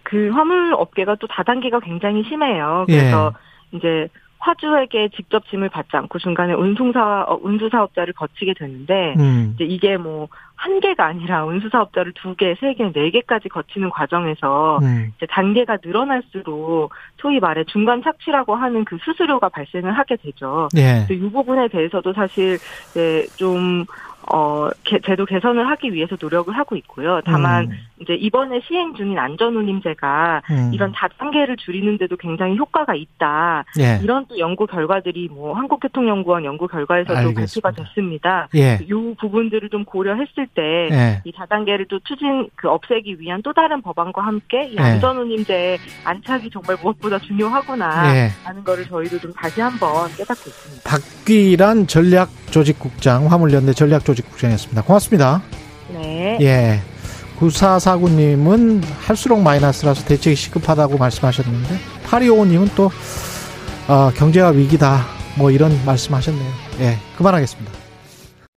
그 화물 업계가 또 다단계가 굉장히 심해요. 그래서 예. 이제 화주에게 직접 짐을 받지 않고 중간에 운송사 어, 운수 사업자를 거치게 되는데 음. 이제 이게 뭐 한 개가 아니라 운수 사업자를 두 개, 세 개, 네 개까지 거치는 과정에서 음. 이제 단계가 늘어날수록 소위 말해 중간 착취라고 하는 그 수수료가 발생을 하게 되죠. 예. 이 부분에 대해서도 사실 이제 좀 어, 개- 제도 개선을 하기 위해서 노력을 하고 있고요. 다만 음. 이제 이번에 시행 중인 안전운임제가 음. 이런 다단계를 줄이는데도 굉장히 효과가 있다. 예. 이런 또 연구 결과들이 뭐 한국교통연구원 연구 결과에서도 알겠습니다. 발표가 됐습니다. 예. 이 부분들을 좀 고려했을 때 예. 이 다단계를 또 추진 그 없애기 위한 또 다른 법안과 함께 이 예. 안전운임제의 안착이 정말 무엇보다 중요하구나 예. 하는 거를 저희도 좀 다시 한번 깨닫고 있습니다. 박귀란 전략조직국장, 화물연대 전략 조직국장이었습니다. 고맙습니다. 네. 예. 9449님은 할수록 마이너스라서 대책이 시급하다고 말씀하셨는데, 8255님은 또, 어, 경제가 위기다. 뭐 이런 말씀 하셨네요. 예. 그만하겠습니다.